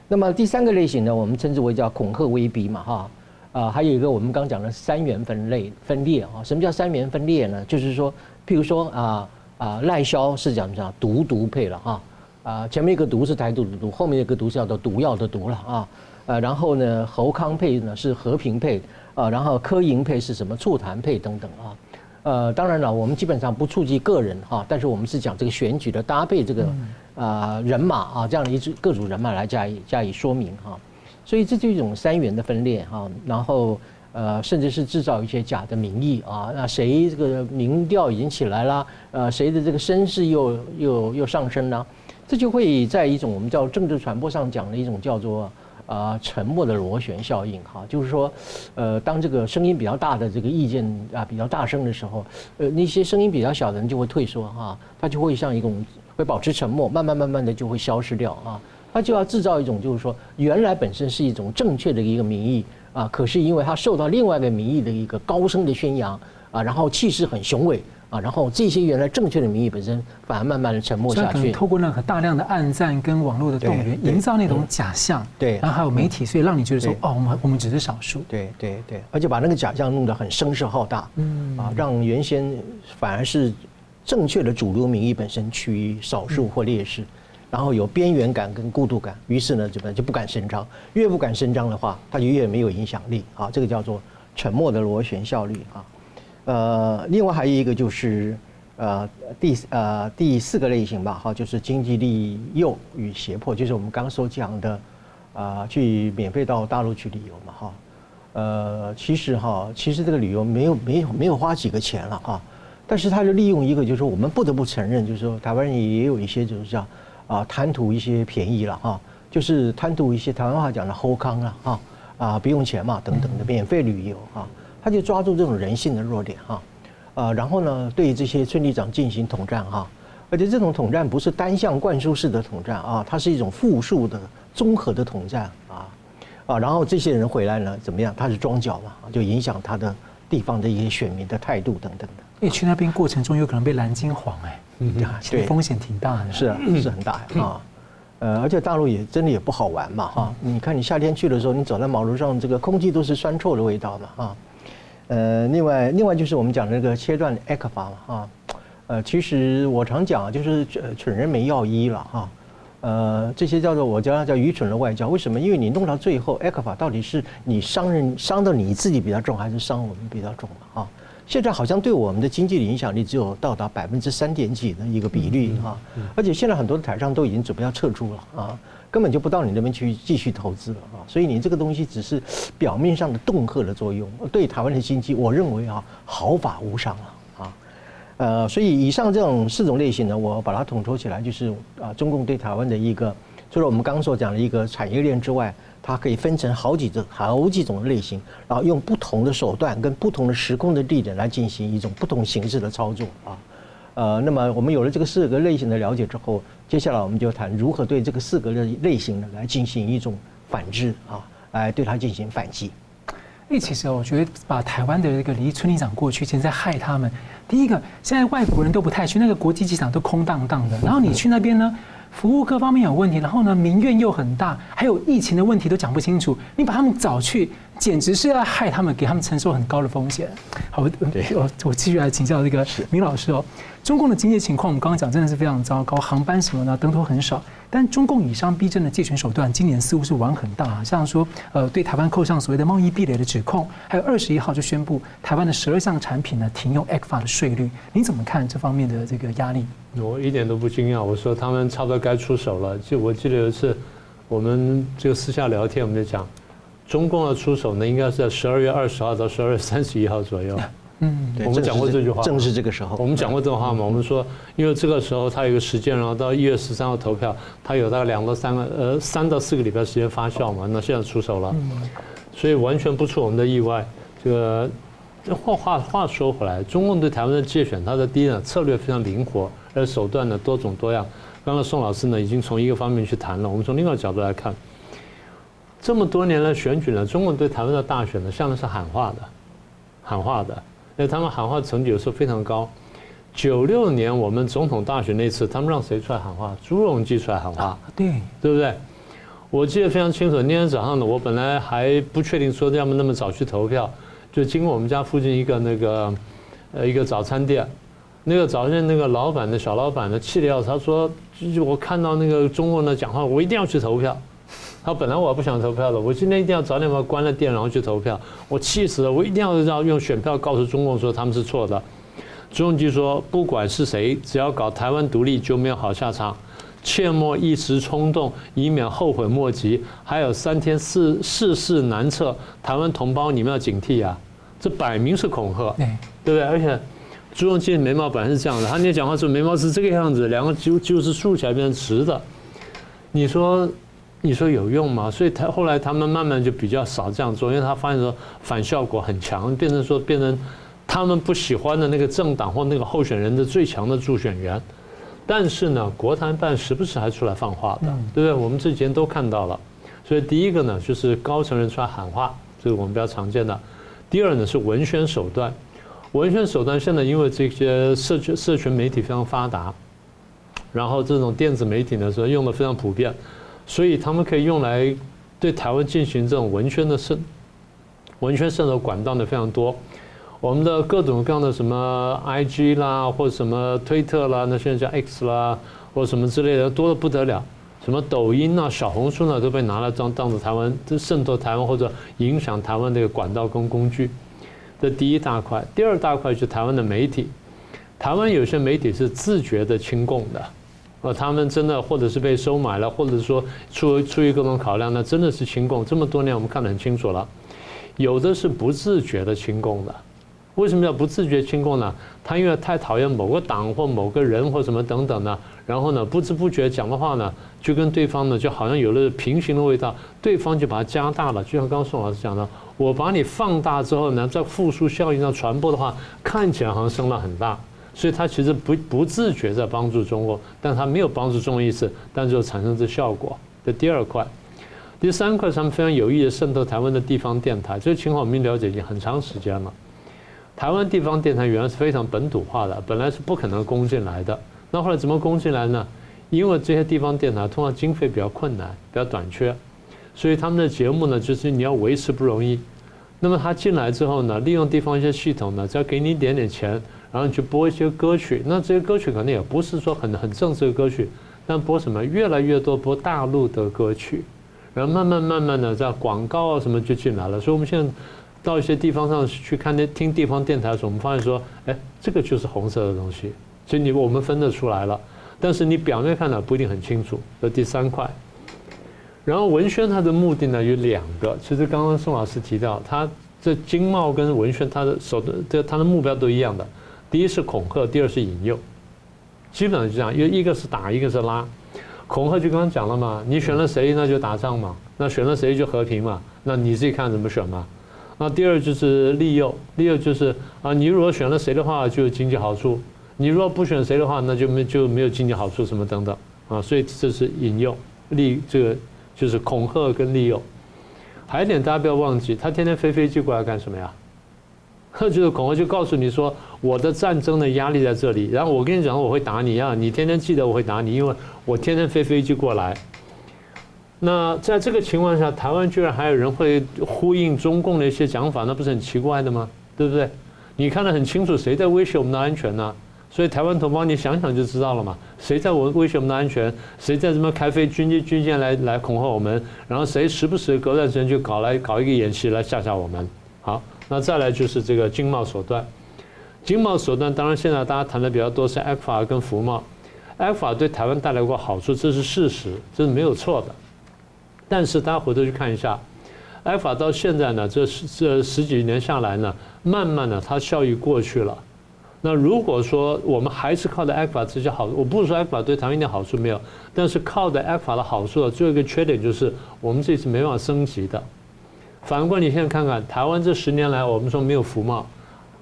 那么第三个类型呢，我们称之为叫恐吓威逼嘛哈，啊，还有一个我们刚讲的三元分类分裂啊，什么叫三元分裂呢？就是说，譬如说啊啊赖萧是讲什么毒毒配了哈，啊前面一个毒是台独的独，后面一个毒是叫做毒药的毒了啊。呃，然后呢，侯康配呢是和平配啊，然后科银配是什么促谈配等等啊，呃，当然了，我们基本上不触及个人哈，但是我们是讲这个选举的搭配这个啊人马啊这样的一支各组人马来加以加以说明哈，所以这就一种三元的分裂哈，然后呃甚至是制造一些假的民意啊，那谁这个民调已经起来了，呃，谁的这个声势又又又上升了，这就会在一种我们叫政治传播上讲的一种叫做。啊，沉默的螺旋效应哈，就是说，呃，当这个声音比较大的这个意见啊比较大声的时候，呃，那些声音比较小的人就会退缩哈，他就会像一种会保持沉默，慢慢慢慢的就会消失掉啊，他就要制造一种就是说，原来本身是一种正确的一个民意啊，可是因为他受到另外一个民意的一个高声的宣扬啊，然后气势很雄伟。啊，然后这些原来正确的民意本身反而慢慢的沉默下去。透过那个大量的暗赞跟网络的动员，营造那种假象。对。然后还有媒体，所以让你觉得说，哦，我们我们只是少数。对对对，而且把那个假象弄得很声势浩大。嗯。啊，让原先反而是正确的主流民意本身趋于少数或劣势，然后有边缘感跟孤独感，于是呢，就就不敢声张。越不敢声张的话，它就越没有影响力。啊，这个叫做沉默的螺旋效率啊。呃，另外还有一个就是，呃，第呃第四个类型吧，哈，就是经济利诱与胁迫，就是我们刚刚所讲的，啊、去免费到大陆去旅游嘛，哈，呃，其实哈，其实这个旅游没有没有没有花几个钱了哈，但是他就利用一个，就是说我们不得不承认，就是说台湾人也有一些就是叫啊贪图一些便宜了哈，就是贪图一些台湾话讲的好康了哈，啊不用钱嘛等等的免费旅游哈。他就抓住这种人性的弱点哈，啊，然后呢，对这些村里长进行统战哈，而且这种统战不是单向灌输式的统战啊，它是一种复数的综合的统战啊，啊，然后这些人回来呢，怎么样？他是装脚嘛，就影响他的地方的一些选民的态度等等的。你去那边过程中有可能被蓝金黄哎，嗯，对，风险挺大的。是啊，是很大 (clears throat) 啊，呃，而且大陆也真的也不好玩嘛哈，你看你夏天去的时候，你走在马路上，这个空气都是酸臭的味道嘛啊。呃，另外，另外就是我们讲的那个切断 ECFA 嘛，啊，呃，其实我常讲，就是蠢人没药医了哈，呃，这些叫做我叫它叫愚蠢的外交，为什么？因为你弄到最后，ECFA 到底是你伤人伤到你自己比较重，还是伤我们比较重嘛？哈，现在好像对我们的经济的影响力只有到达百分之三点几的一个比率哈，而且现在很多的台商都已经准备要撤出了啊。根本就不到你那边去继续投资了啊，所以你这个东西只是表面上的恫吓的作用，对台湾的经济，我认为啊毫发无伤了啊，呃，所以以上这种四种类型呢，我把它统筹起来，就是啊，中共对台湾的一个，除了我们刚刚所讲的一个产业链之外，它可以分成好几种、好几种类型，然后用不同的手段跟不同的时空的地点来进行一种不同形式的操作啊。呃，那么我们有了这个四个类型的了解之后，接下来我们就谈如何对这个四个类类型呢来进行一种反制啊，来对它进行反击。哎，其实我觉得把台湾的这个离村里长过去，其实在害他们。第一个，现在外国人都不太去，那个国际机场都空荡荡的。然后你去那边呢，服务各方面有问题，然后呢民怨又很大，还有疫情的问题都讲不清楚。你把他们找去。简直是要害他们，给他们承受很高的风险。好，我我我继续来请教这个明老师哦。中共的经济情况，我们刚刚讲真的是非常糟糕，航班什么呢，灯都很少。但中共以商逼政的借权手段，今年似乎是玩很大啊，像说呃对台湾扣上所谓的贸易壁垒的指控，还有二十一号就宣布台湾的十二项产品呢停用 ECFA 的税率，你怎么看这方面的这个压力？我一点都不惊讶，我说他们差不多该出手了。就我记得有一次我们就私下聊天，我们就讲，中共的出手呢，应该是在十二月二十号到十二月三十一号左右。(laughs) 嗯，我们讲过这句话，正是这个时候。我们讲过这句话嘛？我们说，因为这个时候它有个时间，然后到一月十三号投票，它有大概两到三个呃三到四个礼拜时间发酵嘛。那现在出手了，所以完全不出我们的意外。这个话话话说回来，中共对台湾的界选，它的第一呢策略非常灵活，而手段呢多种多样。刚刚宋老师呢已经从一个方面去谈了，我们从另外一个角度来看，这么多年来选举呢，中共对台湾的大选呢，向来是喊话的，喊话的。那他们喊话成绩有时候非常高。九六年我们总统大选那次，他们让谁出来喊话？朱镕基出来喊话，对对不对？我记得非常清楚。那天早上呢，我本来还不确定说要么那么早去投票，就经过我们家附近一个那个呃一个早餐店，那个早餐店那个老板的小老板呢气得要死，他说：“就我看到那个中国人的讲话，我一定要去投票。”他本来我不想投票的，我今天一定要早点把关了店，然后去投票。我气死了，我一定要要用选票告诉中共说他们是错的。朱镕基说，不管是谁，只要搞台湾独立就没有好下场，切莫一时冲动，以免后悔莫及。还有三天世世事难测，台湾同胞你们要警惕啊！这摆明是恐吓，对不对？而且朱镕基的眉毛本来是这样的，他那讲话说眉毛是这个样子，两个就就是竖起来变成直的，你说？你说有用吗？所以他后来他们慢慢就比较少这样做，因为他发现说反效果很强，变成说变成他们不喜欢的那个政党或那个候选人的最强的助选员。但是呢，国台办时不时还出来放话的，对不对？我们这几天都看到了。所以第一个呢，就是高层人出来喊话，这个我们比较常见的。第二呢是文宣手段，文宣手段现在因为这些社群社群媒体非常发达，然后这种电子媒体呢，说用的非常普遍。所以他们可以用来对台湾进行这种文宣的渗文宣渗透管道呢非常多，我们的各种各样的什么 IG 啦，或者什么推特啦，那现在叫 X 啦，或什么之类的多的不得了，什么抖音啊、小红书呢都被拿来当当做台湾这渗透台湾或者影响台湾的一个管道跟工具。这第一大块，第二大块就是台湾的媒体，台湾有些媒体是自觉的亲共的。呃，他们真的或者是被收买了，或者说出出于各种考量，那真的是清共。这么多年我们看得很清楚了，有的是不自觉的清共的。为什么要不自觉清共呢？他因为太讨厌某个党或某个人或什么等等呢，然后呢不知不觉讲的话呢，就跟对方呢就好像有了平行的味道，对方就把它加大了。就像刚刚宋老师讲的，我把你放大之后呢，在复数效应上传播的话，看起来好像声浪很大。所以他其实不不自觉在帮助中国，但他没有帮助中国意思，但就产生这效果。这第二块，第三块，他们非常有意的渗透台湾的地方电台，这个情况我们了解已经很长时间了。台湾地方电台原来是非常本土化的，本来是不可能攻进来的。那后来怎么攻进来呢？因为这些地方电台通常经费比较困难，比较短缺，所以他们的节目呢，就是你要维持不容易。那么他进来之后呢，利用地方一些系统呢，只要给你一点点钱。然后你去播一些歌曲，那这些歌曲可能也不是说很很正式的歌曲，但播什么越来越多播大陆的歌曲，然后慢慢慢慢的在广告啊什么就进来了。所以我们现在到一些地方上去看那听地方电台的时候，我们发现说，哎，这个就是红色的东西，所以你我们分得出来了。但是你表面看呢不一定很清楚。这第三块，然后文宣它的目的呢有两个，其实刚刚宋老师提到，它这经贸跟文宣它的手段，这它的目标都一样的。第一是恐吓，第二是引诱，基本上就这样，因为一个是打，一个是拉。恐吓就刚刚讲了嘛，你选了谁那就打仗嘛，那选了谁就和平嘛，那你自己看怎么选嘛。那第二就是利诱，利诱就是啊，你如果选了谁的话就有经济好处，你如果不选谁的话那就没就没有经济好处什么等等啊，所以这是引诱，利这个就是恐吓跟利诱。还有一点大家不要忘记，他天天飞飞机过来干什么呀？就是恐吓，就告诉你说我的战争的压力在这里，然后我跟你讲我会打你啊，你天天记得我会打你，因为我天天飞飞机过来。那在这个情况下，台湾居然还有人会呼应中共的一些讲法，那不是很奇怪的吗？对不对？你看得很清楚，谁在威胁我们的安全呢？所以台湾同胞，你想想就知道了嘛。谁在我威胁我们的安全？谁在什么开飞军机军舰来来恐吓我们？然后谁时不时隔段时间就搞来搞一个演习来吓吓我们？好，那再来就是这个经贸手段。经贸手段当然现在大家谈的比较多是 ECFA 跟服贸，ECFA 对台湾带来过好处，这是事实，这是没有错的。但是大家回头去看一下，ECFA 到现在呢，这十这十几年下来呢，慢慢的它效益过去了。那如果说我们还是靠着 ECFA 这些好处，我不是说 ECFA 对台湾一点好处没有，但是靠着 ECFA 的好处，最后一个缺点就是我们这次没办法升级的。反过你现在看看台湾这十年来，我们说没有服贸，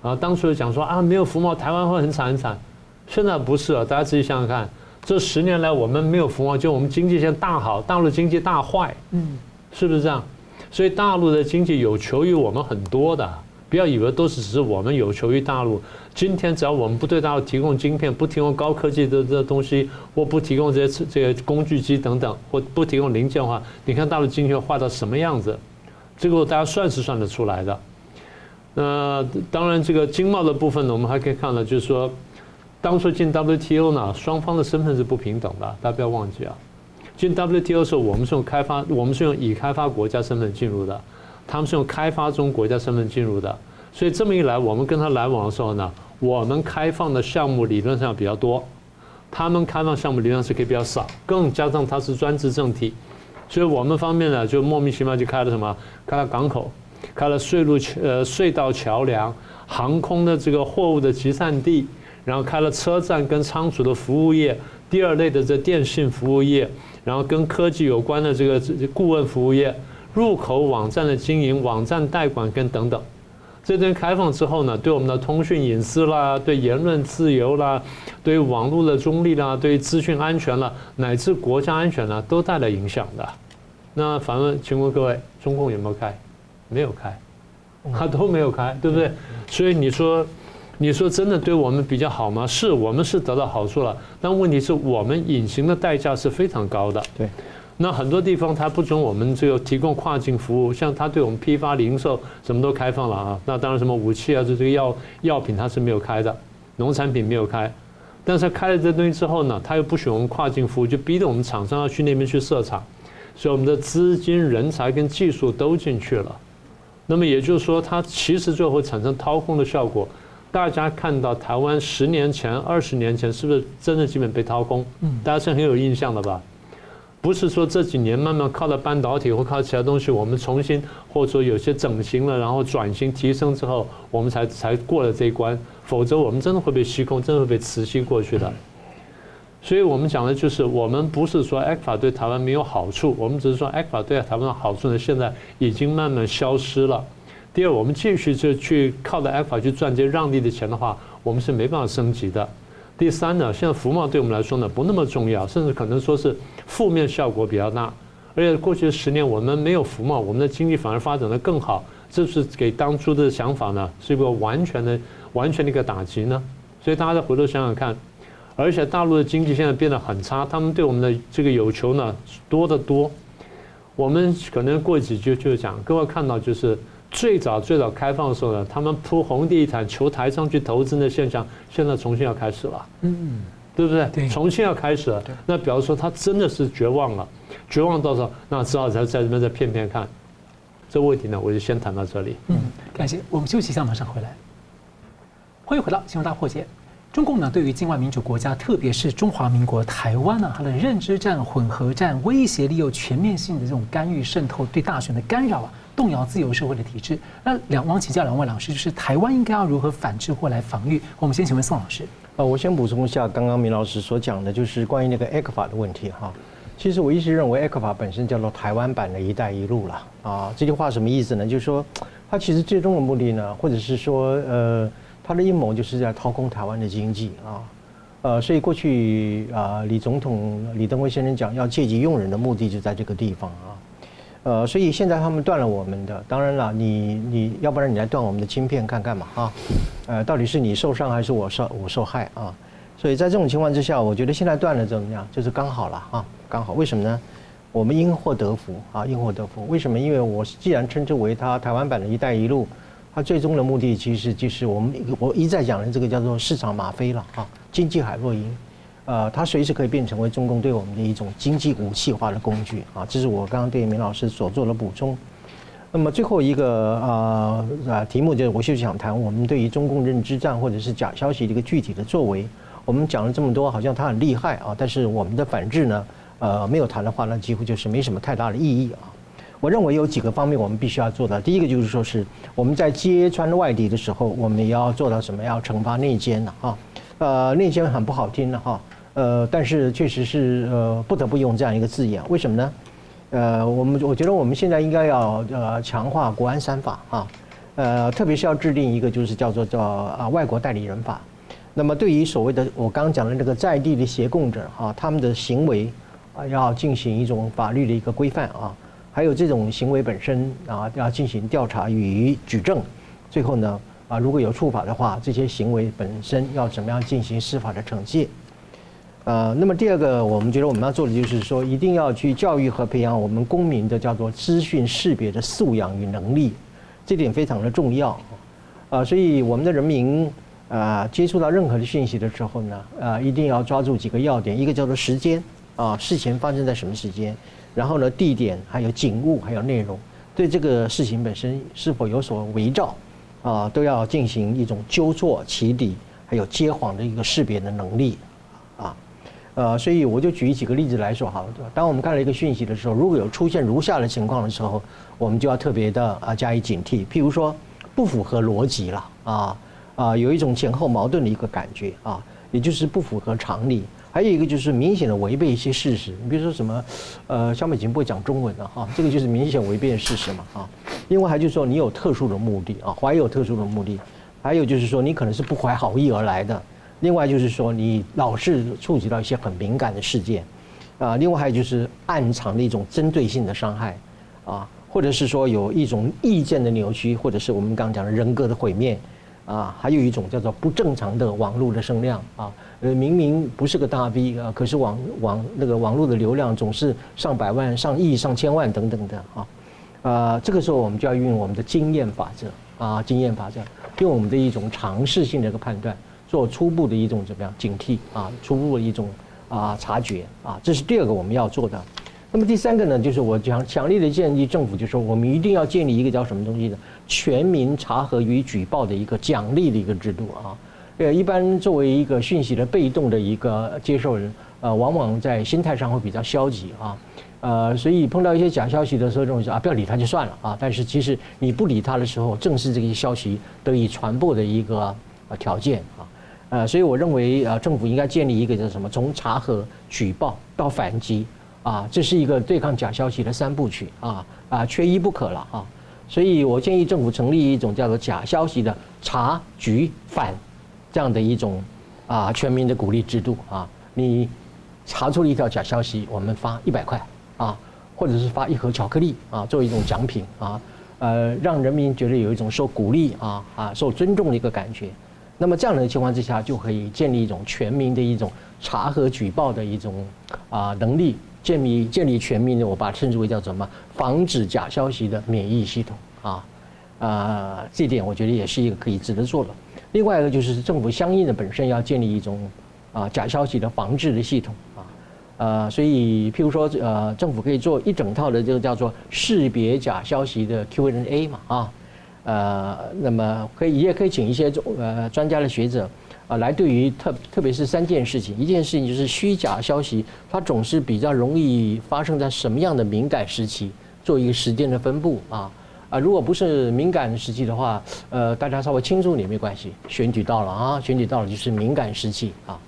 啊，当初讲说啊没有服贸，台湾会很惨很惨，现在不是了，大家仔细想想看。这十年来，我们没有服贸，就我们经济现在大好，大陆经济大坏，嗯，是不是这样？所以大陆的经济有求于我们很多的，不要以为都是只是我们有求于大陆。今天只要我们不对大陆提供晶片，不提供高科技的这东西，或不提供这些这个工具机等等，或不提供零件的话，你看大陆经济会坏到什么样子？这个大家算是算得出来的。那当然，这个经贸的部分呢，我们还可以看到，就是说。当初进 WTO 呢，双方的身份是不平等的，大家不要忘记啊。进 WTO 的时候，我们是用开发，我们是用已开发国家身份进入的，他们是用开发中国家身份进入的。所以这么一来，我们跟他来往的时候呢，我们开放的项目理论上比较多，他们开放项目理论上是可以比较少。更加上它是专制政体，所以我们方面呢，就莫名其妙就开了什么？开了港口，开了隧路、呃隧道、桥梁、航空的这个货物的集散地。然后开了车站跟仓储的服务业，第二类的这电信服务业，然后跟科技有关的这个顾问服务业，入口网站的经营、网站代管跟等等，这边开放之后呢，对我们的通讯隐私啦，对言论自由啦，对网络的中立啦，对资讯安全啦，乃至国家安全啦，都带来影响的。那反问，请问各位，中共有没有开？没有开，他都没有开，对不对？所以你说。你说真的对我们比较好吗？是我们是得到好处了，但问题是我们隐形的代价是非常高的。对，那很多地方它不准我们这个提供跨境服务，像它对我们批发零售什么都开放了啊。那当然什么武器啊，就这个药药品它是没有开的，农产品没有开。但是开了这东西之后呢，它又不许我们跨境服务，就逼着我们厂商要去那边去设厂，所以我们的资金、人才跟技术都进去了。那么也就是说，它其实最后会产生掏空的效果。大家看到台湾十年前、二十年前是不是真的基本被掏空？嗯，大家是很有印象的吧？不是说这几年慢慢靠了半导体或靠其他东西，我们重新或者说有些整形了，然后转型提升之后，我们才才过了这一关。否则我们真的会被吸空，真的会被磁吸过去的。所以我们讲的就是，我们不是说 ECFA 对台湾没有好处，我们只是说 ECFA 对台湾的好处呢，现在已经慢慢消失了。第二，我们继续就去靠着 ECFA 去赚这些让利的钱的话，我们是没办法升级的。第三呢，现在服贸对我们来说呢不那么重要，甚至可能说是负面效果比较大。而且过去十年我们没有服贸，我们的经济反而发展的更好，这是给当初的想法呢是一个完全的、完全的一个打击呢。所以大家再回头想想看，而且大陆的经济现在变得很差，他们对我们的这个有求呢多得多。我们可能过几句就讲，各位看到就是。最早最早开放的时候呢，他们铺红地毯求台商去投资的现象，现在重新要开始了，嗯，对不对？对，重新要开始了。那表示说他真的是绝望了，绝望到时候，那只好在在这边再骗骗看。这个问题呢，我就先谈到这里。嗯，感谢。我们休息一下，马上回来。欢迎回到《新闻大破解》。中共呢，对于境外民主国家，特别是中华民国台湾呢，它的认知战、混合战、威胁利诱、全面性的这种干预、渗透，对大选的干扰啊。动摇自由社会的体制，那两王请教两位老师，就是台湾应该要如何反制或来防御？我们先请问宋老师。呃，我先补充一下刚刚明老师所讲的，就是关于那个 ECFA 的问题哈。其实我一直认为 ECFA 本身叫做台湾版的一带一路了啊。这句话什么意思呢？就是说，它其实最终的目的呢，或者是说，呃，它的阴谋就是在掏空台湾的经济啊。呃，所以过去啊，李总统李登辉先生讲要借机用人的目的就在这个地方啊。呃，所以现在他们断了我们的，当然了，你你要不然你来断我们的晶片看看嘛啊，呃，到底是你受伤还是我受我受害啊？所以在这种情况之下，我觉得现在断了怎么样？就是刚好了啊，刚好。为什么呢？我们因祸得福啊，因祸得福。为什么？因为我既然称之为它台湾版的一带一路，它最终的目的其实就是我们我一再讲的这个叫做市场吗啡了啊，经济海洛因，呃，它随时可以变成为中共对我们的一种经济武器化的工具啊。这是我刚刚对明老师所做的补充。那么最后一个啊啊题目就是，我就想谈我们对于中共认知战或者是假消息的一个具体的作为。我们讲了这么多，好像它很厉害啊，但是我们的反制呢，呃，没有谈的话，那几乎就是没什么太大的意义啊。我认为有几个方面我们必须要做到。第一个就是说是我们在揭穿外敌的时候，我们也要做到什么？要惩罚内奸的啊。呃，内奸很不好听的哈，呃，但是确实是呃不得不用这样一个字眼。为什么呢？呃，我们我觉得我们现在应该要呃强化国安三法啊，呃，特别是要制定一个就是叫做叫啊外国代理人法。那么对于所谓的我刚讲的这个在地的协共者啊，他们的行为啊要进行一种法律的一个规范啊，还有这种行为本身啊要进行调查与举证，最后呢啊如果有处罚的话，这些行为本身要怎么样进行司法的惩戒。呃，那么第二个，我们觉得我们要做的就是说，一定要去教育和培养我们公民的叫做资讯识别的素养与能力，这点非常的重要。啊，所以我们的人民啊，接触到任何的讯息的时候呢，啊，一定要抓住几个要点，一个叫做时间啊，事情发生在什么时间，然后呢，地点，还有景物，还有内容，对这个事情本身是否有所伪造啊，都要进行一种纠错、起底，还有揭谎的一个识别的能力。啊呃，所以我就举几个例子来说好了，当我们看到一个讯息的时候，如果有出现如下的情况的时候，我们就要特别的啊加以警惕。譬如说，不符合逻辑了啊啊，有一种前后矛盾的一个感觉啊，也就是不符合常理。还有一个就是明显的违背一些事实。你比如说什么，呃，萧美琴不会讲中文了哈，这个就是明显违背事实嘛啊。另外还就是说你有特殊的目的啊，怀有特殊的目的。还有就是说你可能是不怀好意而来的。另外就是说，你老是触及到一些很敏感的事件，啊，另外还有就是暗藏的一种针对性的伤害，啊，或者是说有一种意见的扭曲，或者是我们刚刚讲的人格的毁灭，啊，还有一种叫做不正常的网络的声量，啊，呃，明明不是个大 V 啊，可是网网那个网络的流量总是上百万、上亿、上千万等等的，啊，啊，这个时候我们就要运用我们的经验法则，啊，经验法则，用我们的一种常识性的一个判断。做初步的一种怎么样警惕啊，初步的一种啊察觉啊，这是第二个我们要做的。那么第三个呢，就是我讲强烈的建议政府，就是说我们一定要建立一个叫什么东西呢全民查核与举报的一个奖励的一个制度啊。呃，一般作为一个讯息的被动的一个接受人，呃，往往在心态上会比较消极啊，呃，所以碰到一些假消息的时候，这种啊不要理他就算了啊。但是其实你不理他的时候，正是这些消息得以传播的一个呃条件啊。呃，所以我认为呃，政府应该建立一个叫什么？从查核、举报到反击，啊，这是一个对抗假消息的三部曲啊啊，缺一不可了啊。所以我建议政府成立一种叫做假消息的查、举、反这样的一种啊全民的鼓励制度啊。你查出了一条假消息，我们发一百块啊，或者是发一盒巧克力啊，作为一种奖品啊，呃，让人民觉得有一种受鼓励啊啊受尊重的一个感觉。那么这样的情况之下，就可以建立一种全民的一种查核举报的一种啊能力，建立建立全民的，我把它称之为叫什么？防止假消息的免疫系统啊啊，这点我觉得也是一个可以值得做的。另外一个就是政府相应的本身要建立一种啊假消息的防治的系统啊呃，所以譬如说呃，政府可以做一整套的这个叫做识别假消息的 Q&A 嘛啊。呃，那么可以也可以请一些呃专家的学者啊，来对于特特别是三件事情，一件事情就是虚假消息，它总是比较容易发生在什么样的敏感时期，做一个时间的分布啊啊，如果不是敏感时期的话，呃，大家稍微清楚点没关系，选举到了啊，选举到了就是敏感时期啊，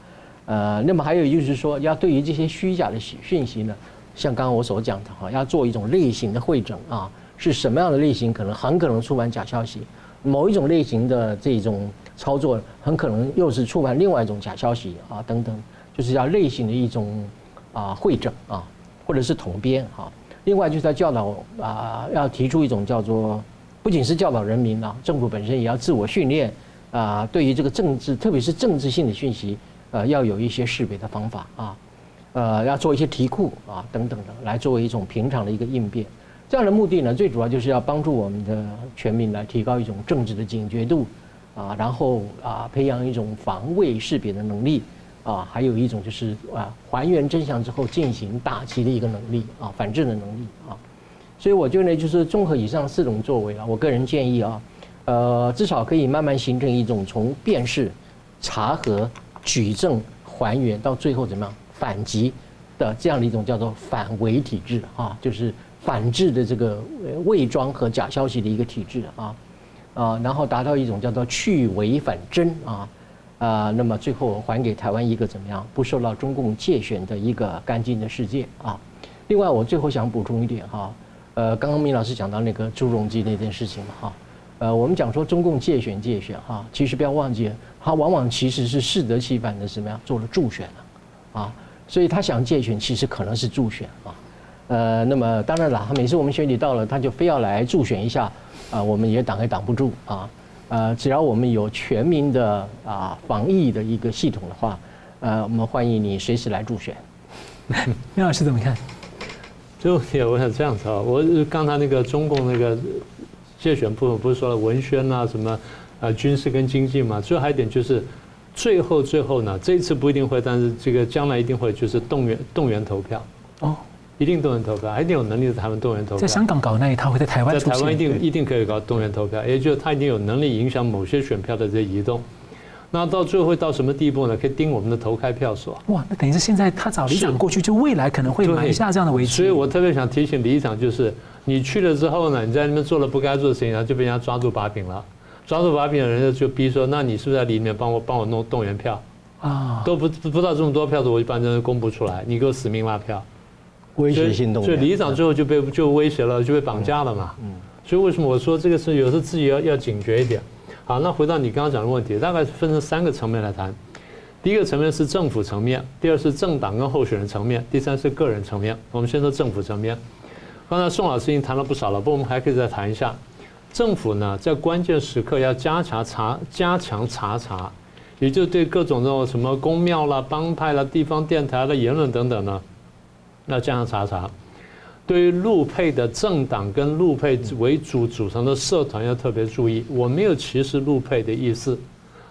呃，那么还有就是说，要对于这些虚假的讯息呢，像刚刚我所讲的哈，要做一种类型的会诊啊。是什么样的类型可能很可能出版假消息，某一种类型的这种操作很可能又是出版另外一种假消息啊等等，就是要类型的一种啊会诊啊，或者是统编啊。另外就是在教导啊，要提出一种叫做不仅是教导人民啊，政府本身也要自我训练啊，对于这个政治，特别是政治性的讯息，呃，要有一些识别的方法啊。呃，要做一些题库啊等等的，来作为一种平常的一个应变。这样的目的呢，最主要就是要帮助我们的全民来提高一种政治的警觉度啊，然后啊，培养一种防卫识别的能力啊，还有一种就是啊，还原真相之后进行打击的一个能力啊，反制的能力啊。所以我觉得呢，就是综合以上四种作为啊，我个人建议啊，呃，至少可以慢慢形成一种从辨识、查核、举证、还原到最后怎么样反击的这样的一种叫做反伪体制啊，就是。反制的这个伪装和假消息的一个体制啊，啊，然后达到一种叫做去伪反真啊，啊，那么最后还给台湾一个怎么样不受到中共介选的一个干净的世界啊。另外，我最后想补充一点哈，呃，刚刚明老师讲到那个朱镕基那件事情哈，呃，我们讲说中共介选介选哈，其实不要忘记，他往往其实是适得其反的怎么样做了助选了啊，所以他想介选其实可能是助选啊。呃，那么当然了，每次我们选举到了，他就非要来助选一下，啊，我们也挡也挡不住啊。呃，只要我们有全民的啊防疫的一个系统的话，呃，我们欢迎你随时来助选。(laughs) 廖老师怎么看？就也我想这样子啊，我刚才那个中共那个界选部分不是说了文宣啊什么呃军事跟经济嘛，最后还有一点就是最后最后呢，这一次不一定会，但是这个将来一定会就是动员动员投票哦。一定动员投票，一定有能力的他们动员投票。在香港搞那一套，会在台湾。在台湾一定一定可以搞动员投票，也就是他一定有能力影响某些选票的这些移动。那到最后会到什么地步呢？可以盯我们的投开票所。哇，那等于是现在他找里长过去，就未来可能会埋下这样的危机。所以我特别想提醒里长，就是你去了之后呢，你在那边做了不该做的事情，然后就被人家抓住把柄了。抓住把柄的人就逼说：“那你是不是在里面帮我帮我弄动员票啊？都不不知道这么多票的，我一般都公布出来，你给我死命拉票。”威胁性动员，所以里长最后就被就威胁了，就被绑架了嘛。嗯，所以为什么我说这个是有时候自己要要警觉一点。好，那回到你刚刚讲的问题，大概分成三个层面来谈。第一个层面是政府层面，第二是政党跟候选人层面，第三是个人层面。我们先说政府层面。刚才宋老师已经谈了不少了，不过我们还可以再谈一下。政府呢，在关键时刻要加强查，加强查查，也就对各种这种什么公庙啦、帮派啦、地方电台的言论等等呢。那这样查查，对于陆配的政党跟陆配为主组成的社团要特别注意。我没有歧视陆配的意思，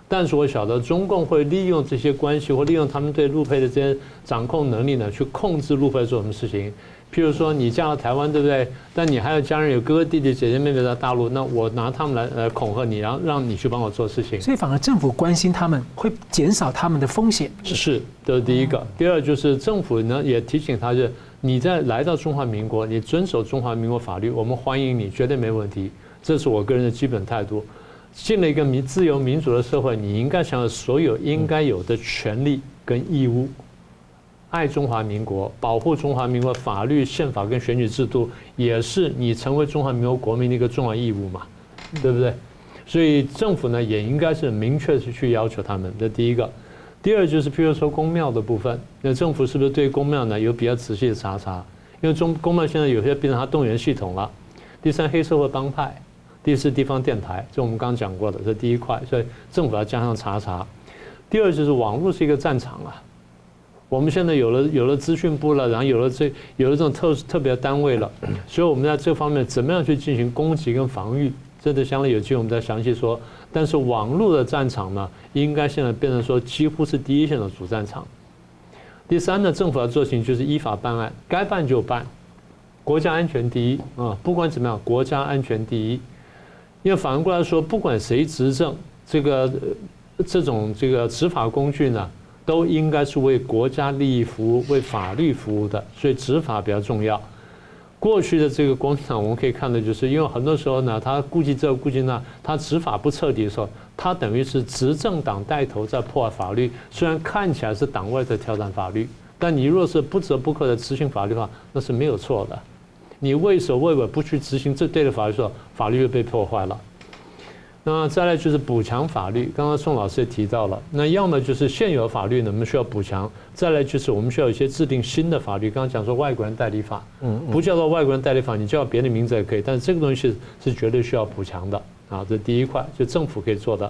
但是我晓得中共会利用这些关系或利用他们对陆配的这些掌控能力呢，去控制陆配做什么事情。譬如说，你嫁到台湾，对不对？但你还有家人，有哥哥、弟弟、姐姐、妹妹在大陆，那我拿他们来呃恐吓你，然后让你去帮我做事情。所以，反而政府关心他们，会减少他们的风险。是，这是第一个。第二就是政府呢也提醒他，就是你在来到中华民国，你遵守中华民国法律，我们欢迎你，绝对没问题。这是我个人的基本态度。进了一个民自由民主的社会，你应该享有所有应该有的权利跟义务。爱中华民国，保护中华民国法律、宪法跟选举制度，也是你成为中华民国国民的一个重要义务嘛，对不对？所以政府呢，也应该是明确的去要求他们。这第一个，第二就是，譬如说公庙的部分，那政府是不是对公庙呢有比较仔细的查查？因为中公庙现在有些变成它动员系统了。第三，黑社会帮派；第四，地方电台，这我们刚刚讲过的，这第一块，所以政府要加上查查。第二就是网络是一个战场啊。我们现在有了有了资讯部了，然后有了这有了这种特特别单位了，(clears throat) 所以我们在这方面怎么样去进行攻击跟防御，这个将来有机会我们再详细说。但是网络的战场呢，应该现在变成说几乎是第一线的主战场。第三呢，政府要做事情就是依法办案，该办就办，国家安全第一啊！不管怎么样，国家安全第一。因为反过来说，不管谁执政，这个这种这个执法工具呢，都应该是为国家利益服务、为法律服务的，所以执法比较重要。过去的这个国民党，我们可以看到就是，因为很多时候呢，他顾及这顾及那，他执法不彻底的时候，他等于是执政党带头在破坏法律。虽然看起来是党外在挑战法律，但你若是不折不扣的执行法律的话，那是没有错的。你畏首畏尾不去执行这对的法律的时候，法律就被破坏了。那再来就是补强法律，刚刚宋老师也提到了，那要么就是现有法律呢，我们需要补强；再来就是我们需要一些制定新的法律。刚刚讲说外国人代理法，嗯，不叫做外国人代理法，你叫别的名字也可以，但是这个东西是绝对需要补强的啊。这第一块就政府可以做的。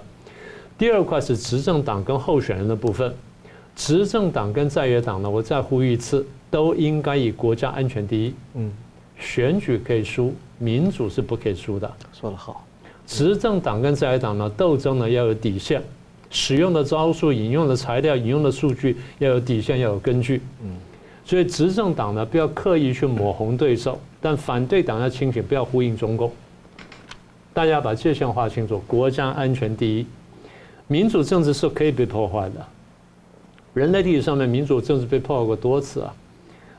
第二块是执政党跟候选人的部分，执政党跟在野党呢，我再呼吁一次，都应该以国家安全第一。嗯，选举可以输，民主是不可以输的。说得好，执政党跟在野党呢，斗争呢要有底线，使用的招数、引用的材料、引用的数据要有底线，要有根据。嗯，所以执政党呢，不要刻意去抹红对手，但反对党要清醒，不要呼应中共。大家把界限划清楚，国家安全第一，民主政治是可以被破坏的。人类历史上面，民主政治被破坏过多次啊！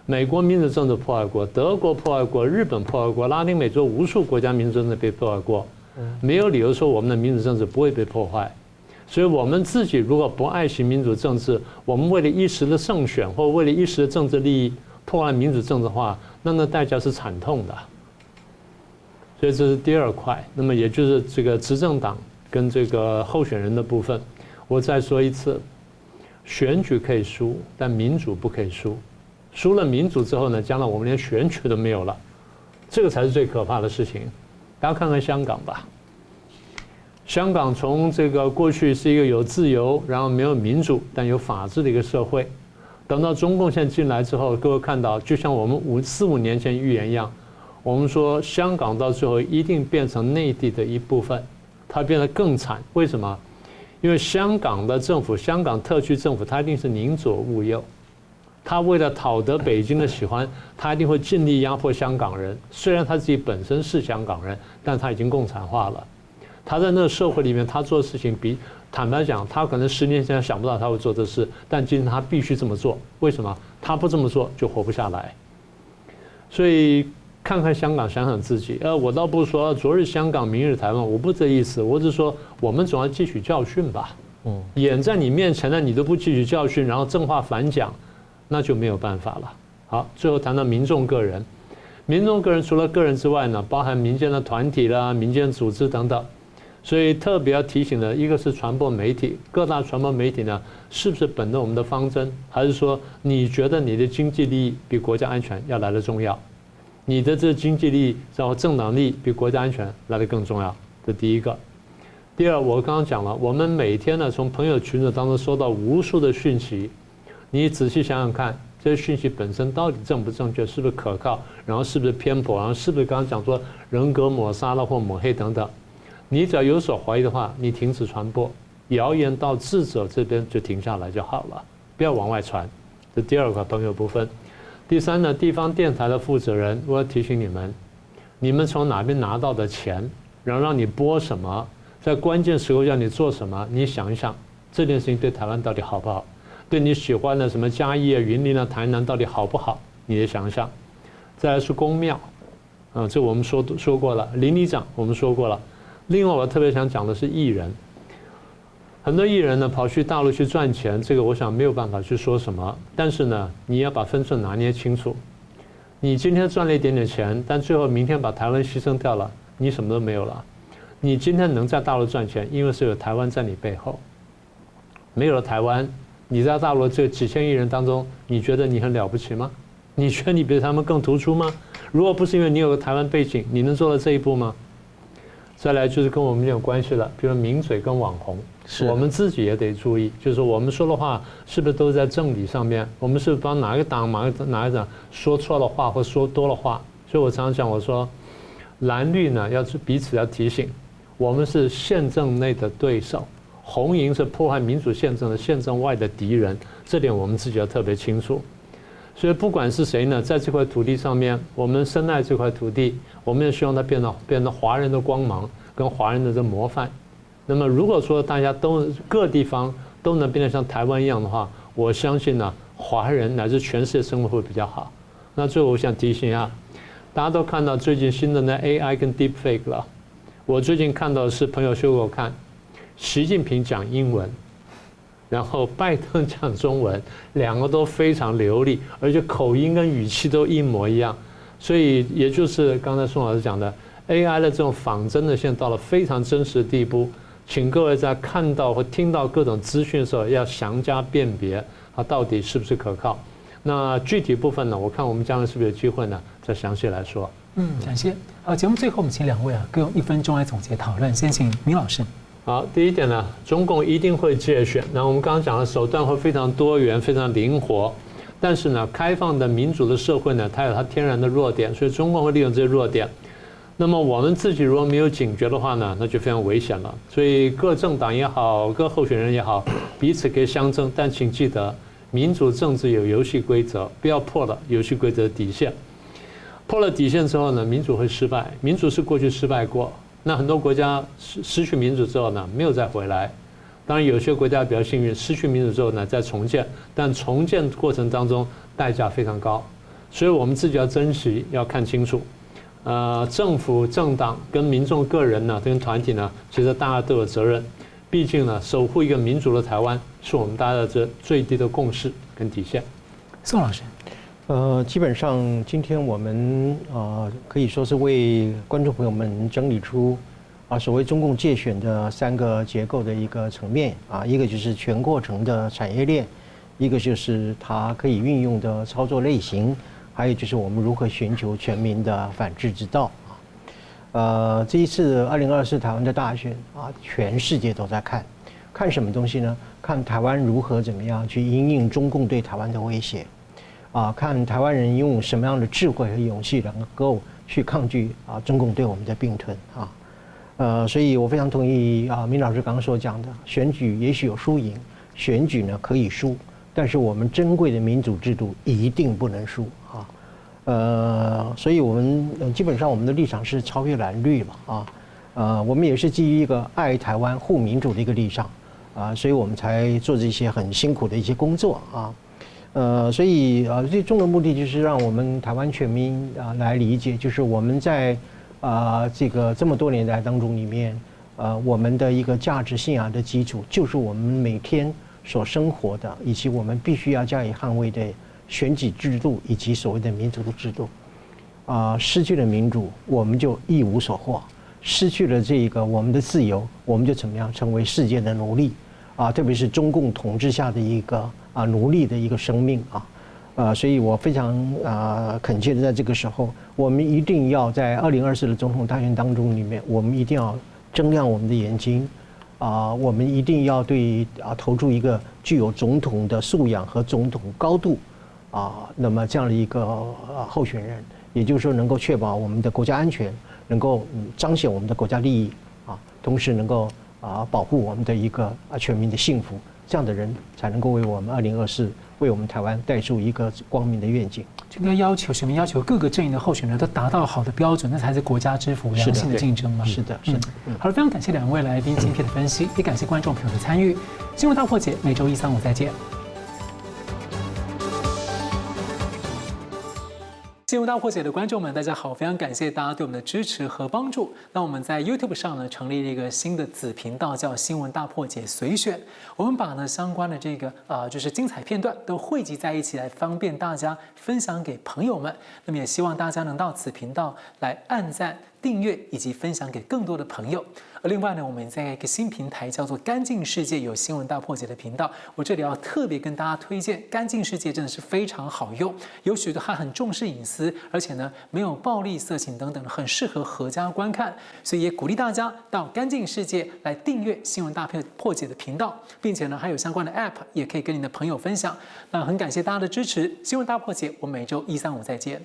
美国民主政治破坏过，德国破坏过，日本破坏过，拉丁美洲无数国家民主政治被破坏过，没有理由说我们的民主政治不会被破坏。所以，我们自己如果不爱惜民主政治，我们为了一时的胜选或为了一时的政治利益破坏民主政治的话，那那代价是惨痛的。所以这是第二块。那么也就是这个执政党跟这个候选人的部分，我再说一次。选举可以输，但民主不可以输。输了民主之后呢，将来我们连选举都没有了，这个才是最可怕的事情。大家看看香港吧，香港从这个过去是一个有自由，然后没有民主，但有法治的一个社会。等到中共现在进来之后，各位看到，就像我们五四五年前预言一样，我们说香港到最后一定变成内地的一部分，它变得更惨。为什么？因为香港的政府，香港特区政府，它一定是宁左勿右，他为了讨得北京的喜欢，他一定会尽力压迫香港人。虽然他自己本身是香港人，但他已经共产化了。他在那个社会里面，他做的事情比坦白讲，他可能十年前想不到他会做这事，但今天他必须这么做。为什么？他不这么做就活不下来。所以。看看香港，想想自己。呃，我倒不是说昨日香港，明日台湾，我不这意思。我只是说，我们总要汲取教训吧。嗯，演在你面前的，你都不汲取教训，然后正话反讲，那就没有办法了。好，最后谈到民众个人，民众个人除了个人之外呢，包含民间的团体啦、民间组织等等。所以特别要提醒的，一个是传播媒体，各大传播媒体呢，是不是本着我们的方针，还是说你觉得你的经济利益比国家安全要来得重要？你的这经济利益，然后政党利益比国家安全来得更重要，这第一个。第二，我刚刚讲了，我们每天呢从朋友群组当中收到无数的讯息，你仔细想想看，这些讯息本身到底正不正确，是不是可靠，然后是不是偏颇，然后是不是刚刚讲说人格抹杀了或抹黑等等，你只要有所怀疑的话，你停止传播，谣言到智者这边就停下来就好了，不要往外传。这第二块朋友部分。第三呢，地方电台的负责人，我要提醒你们，你们从哪边拿到的钱，然后让你播什么，在关键时候让你做什么，你想一想，这件事情对台湾到底好不好？对你喜欢的什么嘉义啊、云林啊、台南到底好不好？你也想一想。再来是公庙，啊，这我们说说过了，邻里长我们说过了。另外，我特别想讲的是艺人。很多艺人呢跑去大陆去赚钱，这个我想没有办法去说什么。但是呢，你要把分寸拿捏清楚。你今天赚了一点点钱，但最后明天把台湾牺牲掉了，你什么都没有了。你今天能在大陆赚钱，因为是有台湾在你背后。没有了台湾，你在大陆这几千亿人当中，你觉得你很了不起吗？你觉得你比他们更突出吗？如果不是因为你有个台湾背景，你能做到这一步吗？再来就是跟我们有关系了，比如名嘴跟网红，是我们自己也得注意，就是我们说的话是不是都在正理上面？我们是帮哪个党、哪个哪一党说错了话或说多了话？所以我常常讲，我说蓝绿呢要是彼此要提醒，我们是宪政内的对手，红营是破坏民主宪政的宪政外的敌人，这点我们自己要特别清楚。所以不管是谁呢，在这块土地上面，我们深爱这块土地，我们也希望它变得变得华人的光芒跟华人的这模范。那么如果说大家都各地方都能变得像台湾一样的话，我相信呢，华人乃至全世界生活会比较好。那最后我想提醒一下，大家都看到最近新的那 AI 跟 Deepfake 了。我最近看到是朋友秀给我看，习近平讲英文。然后拜登讲中文，两个都非常流利，而且口音跟语气都一模一样。所以也就是刚才宋老师讲的，AI 的这种仿真的，现在到了非常真实的地步。请各位在看到或听到各种资讯的时候，要详加辨别，它到底是不是可靠。那具体部分呢？我看我们将来是不是有机会呢？再详细来说。嗯，感谢。好，节目最后我们请两位啊，各用一分钟来总结讨论。先请明老师。好，第一点呢，中共一定会借选。那我们刚刚讲的手段会非常多元、非常灵活，但是呢，开放的民主的社会呢，它有它天然的弱点，所以中共会利用这些弱点。那么我们自己如果没有警觉的话呢，那就非常危险了。所以各政党也好，各候选人也好，彼此可以相争，但请记得，民主政治有游戏规则，不要破了游戏规则的底线。破了底线之后呢，民主会失败。民主是过去失败过。那很多国家失失去民主之后呢，没有再回来。当然，有些国家比较幸运，失去民主之后呢，再重建。但重建过程当中代价非常高，所以我们自己要珍惜，要看清楚。呃，政府、政党跟民众个人呢，跟团体呢，其实大家都有责任。毕竟呢，守护一个民主的台湾，是我们大家的这最低的共识跟底线。宋老师。呃，基本上今天我们呃可以说是为观众朋友们整理出啊所谓中共介选的三个结构的一个层面啊，一个就是全过程的产业链，一个就是它可以运用的操作类型，还有就是我们如何寻求全民的反制之道啊。呃，这一次二零二四台湾的大选啊，全世界都在看，看什么东西呢？看台湾如何怎么样去因应中共对台湾的威胁。啊，看台湾人用什么样的智慧和勇气能够去抗拒啊中共对我们的并吞啊，呃，所以我非常同意啊，明老师刚刚所讲的，选举也许有输赢，选举呢可以输，但是我们珍贵的民主制度一定不能输啊，呃，所以我们基本上我们的立场是超越蓝绿了啊，呃，我们也是基于一个爱台湾、护民主的一个立场啊，所以我们才做这些很辛苦的一些工作啊。呃，所以呃，最终的目的就是让我们台湾全民啊来理解，就是我们在啊这个这么多年来当中里面，呃，我们的一个价值信仰的基础，就是我们每天所生活的，以及我们必须要加以捍卫的选举制度以及所谓的民主的制度。啊，失去了民主，我们就一无所获；失去了这个我们的自由，我们就怎么样成为世界的奴隶？啊，特别是中共统治下的一个。啊，奴隶的一个生命啊，啊，所以我非常啊恳切的在这个时候，我们一定要在二零二四的总统大选当中里面，我们一定要睁亮我们的眼睛，啊，我们一定要对啊投出一个具有总统的素养和总统高度。啊，那么这样的一个候选人，也就是说能够确保我们的国家安全，能够彰显我们的国家利益啊，同时能够啊保护我们的一个啊全民的幸福。这样的人才能够为我们二零二四，为我们台湾带出一个光明的愿景。这个要求，选民要求各个阵营的候选人都达到好的标准，那才是国家之福，良性的竞争嘛。是的，是的。嗯，好了，非常感谢两位来宾精辟的分析，也感谢观众朋友的参与。新闻大破解，每周一、三、五再见。新闻大破解的观众们，大家好！非常感谢大家对我们的支持和帮助。那我们在 YouTube 上呢，成立了一个新的子频道，叫“新闻大破解随选”。我们把呢相关的这个啊、呃，就是精彩片段都汇集在一起，来方便大家分享给朋友们。那么也希望大家能到此频道来按赞。订阅以及分享给更多的朋友。另外呢，我们在一个新平台叫做“干净世界”有新闻大破解的频道。我这里要特别跟大家推荐“干净世界”，真的是非常好用，有许多还很重视隐私，而且呢没有暴力、色情等等，很适合合家观看。所以也鼓励大家到“干净世界”来订阅新闻大破解的频道，并且呢还有相关的 App 也可以跟你的朋友分享。那很感谢大家的支持，新闻大破解，我每周一、三、五再见。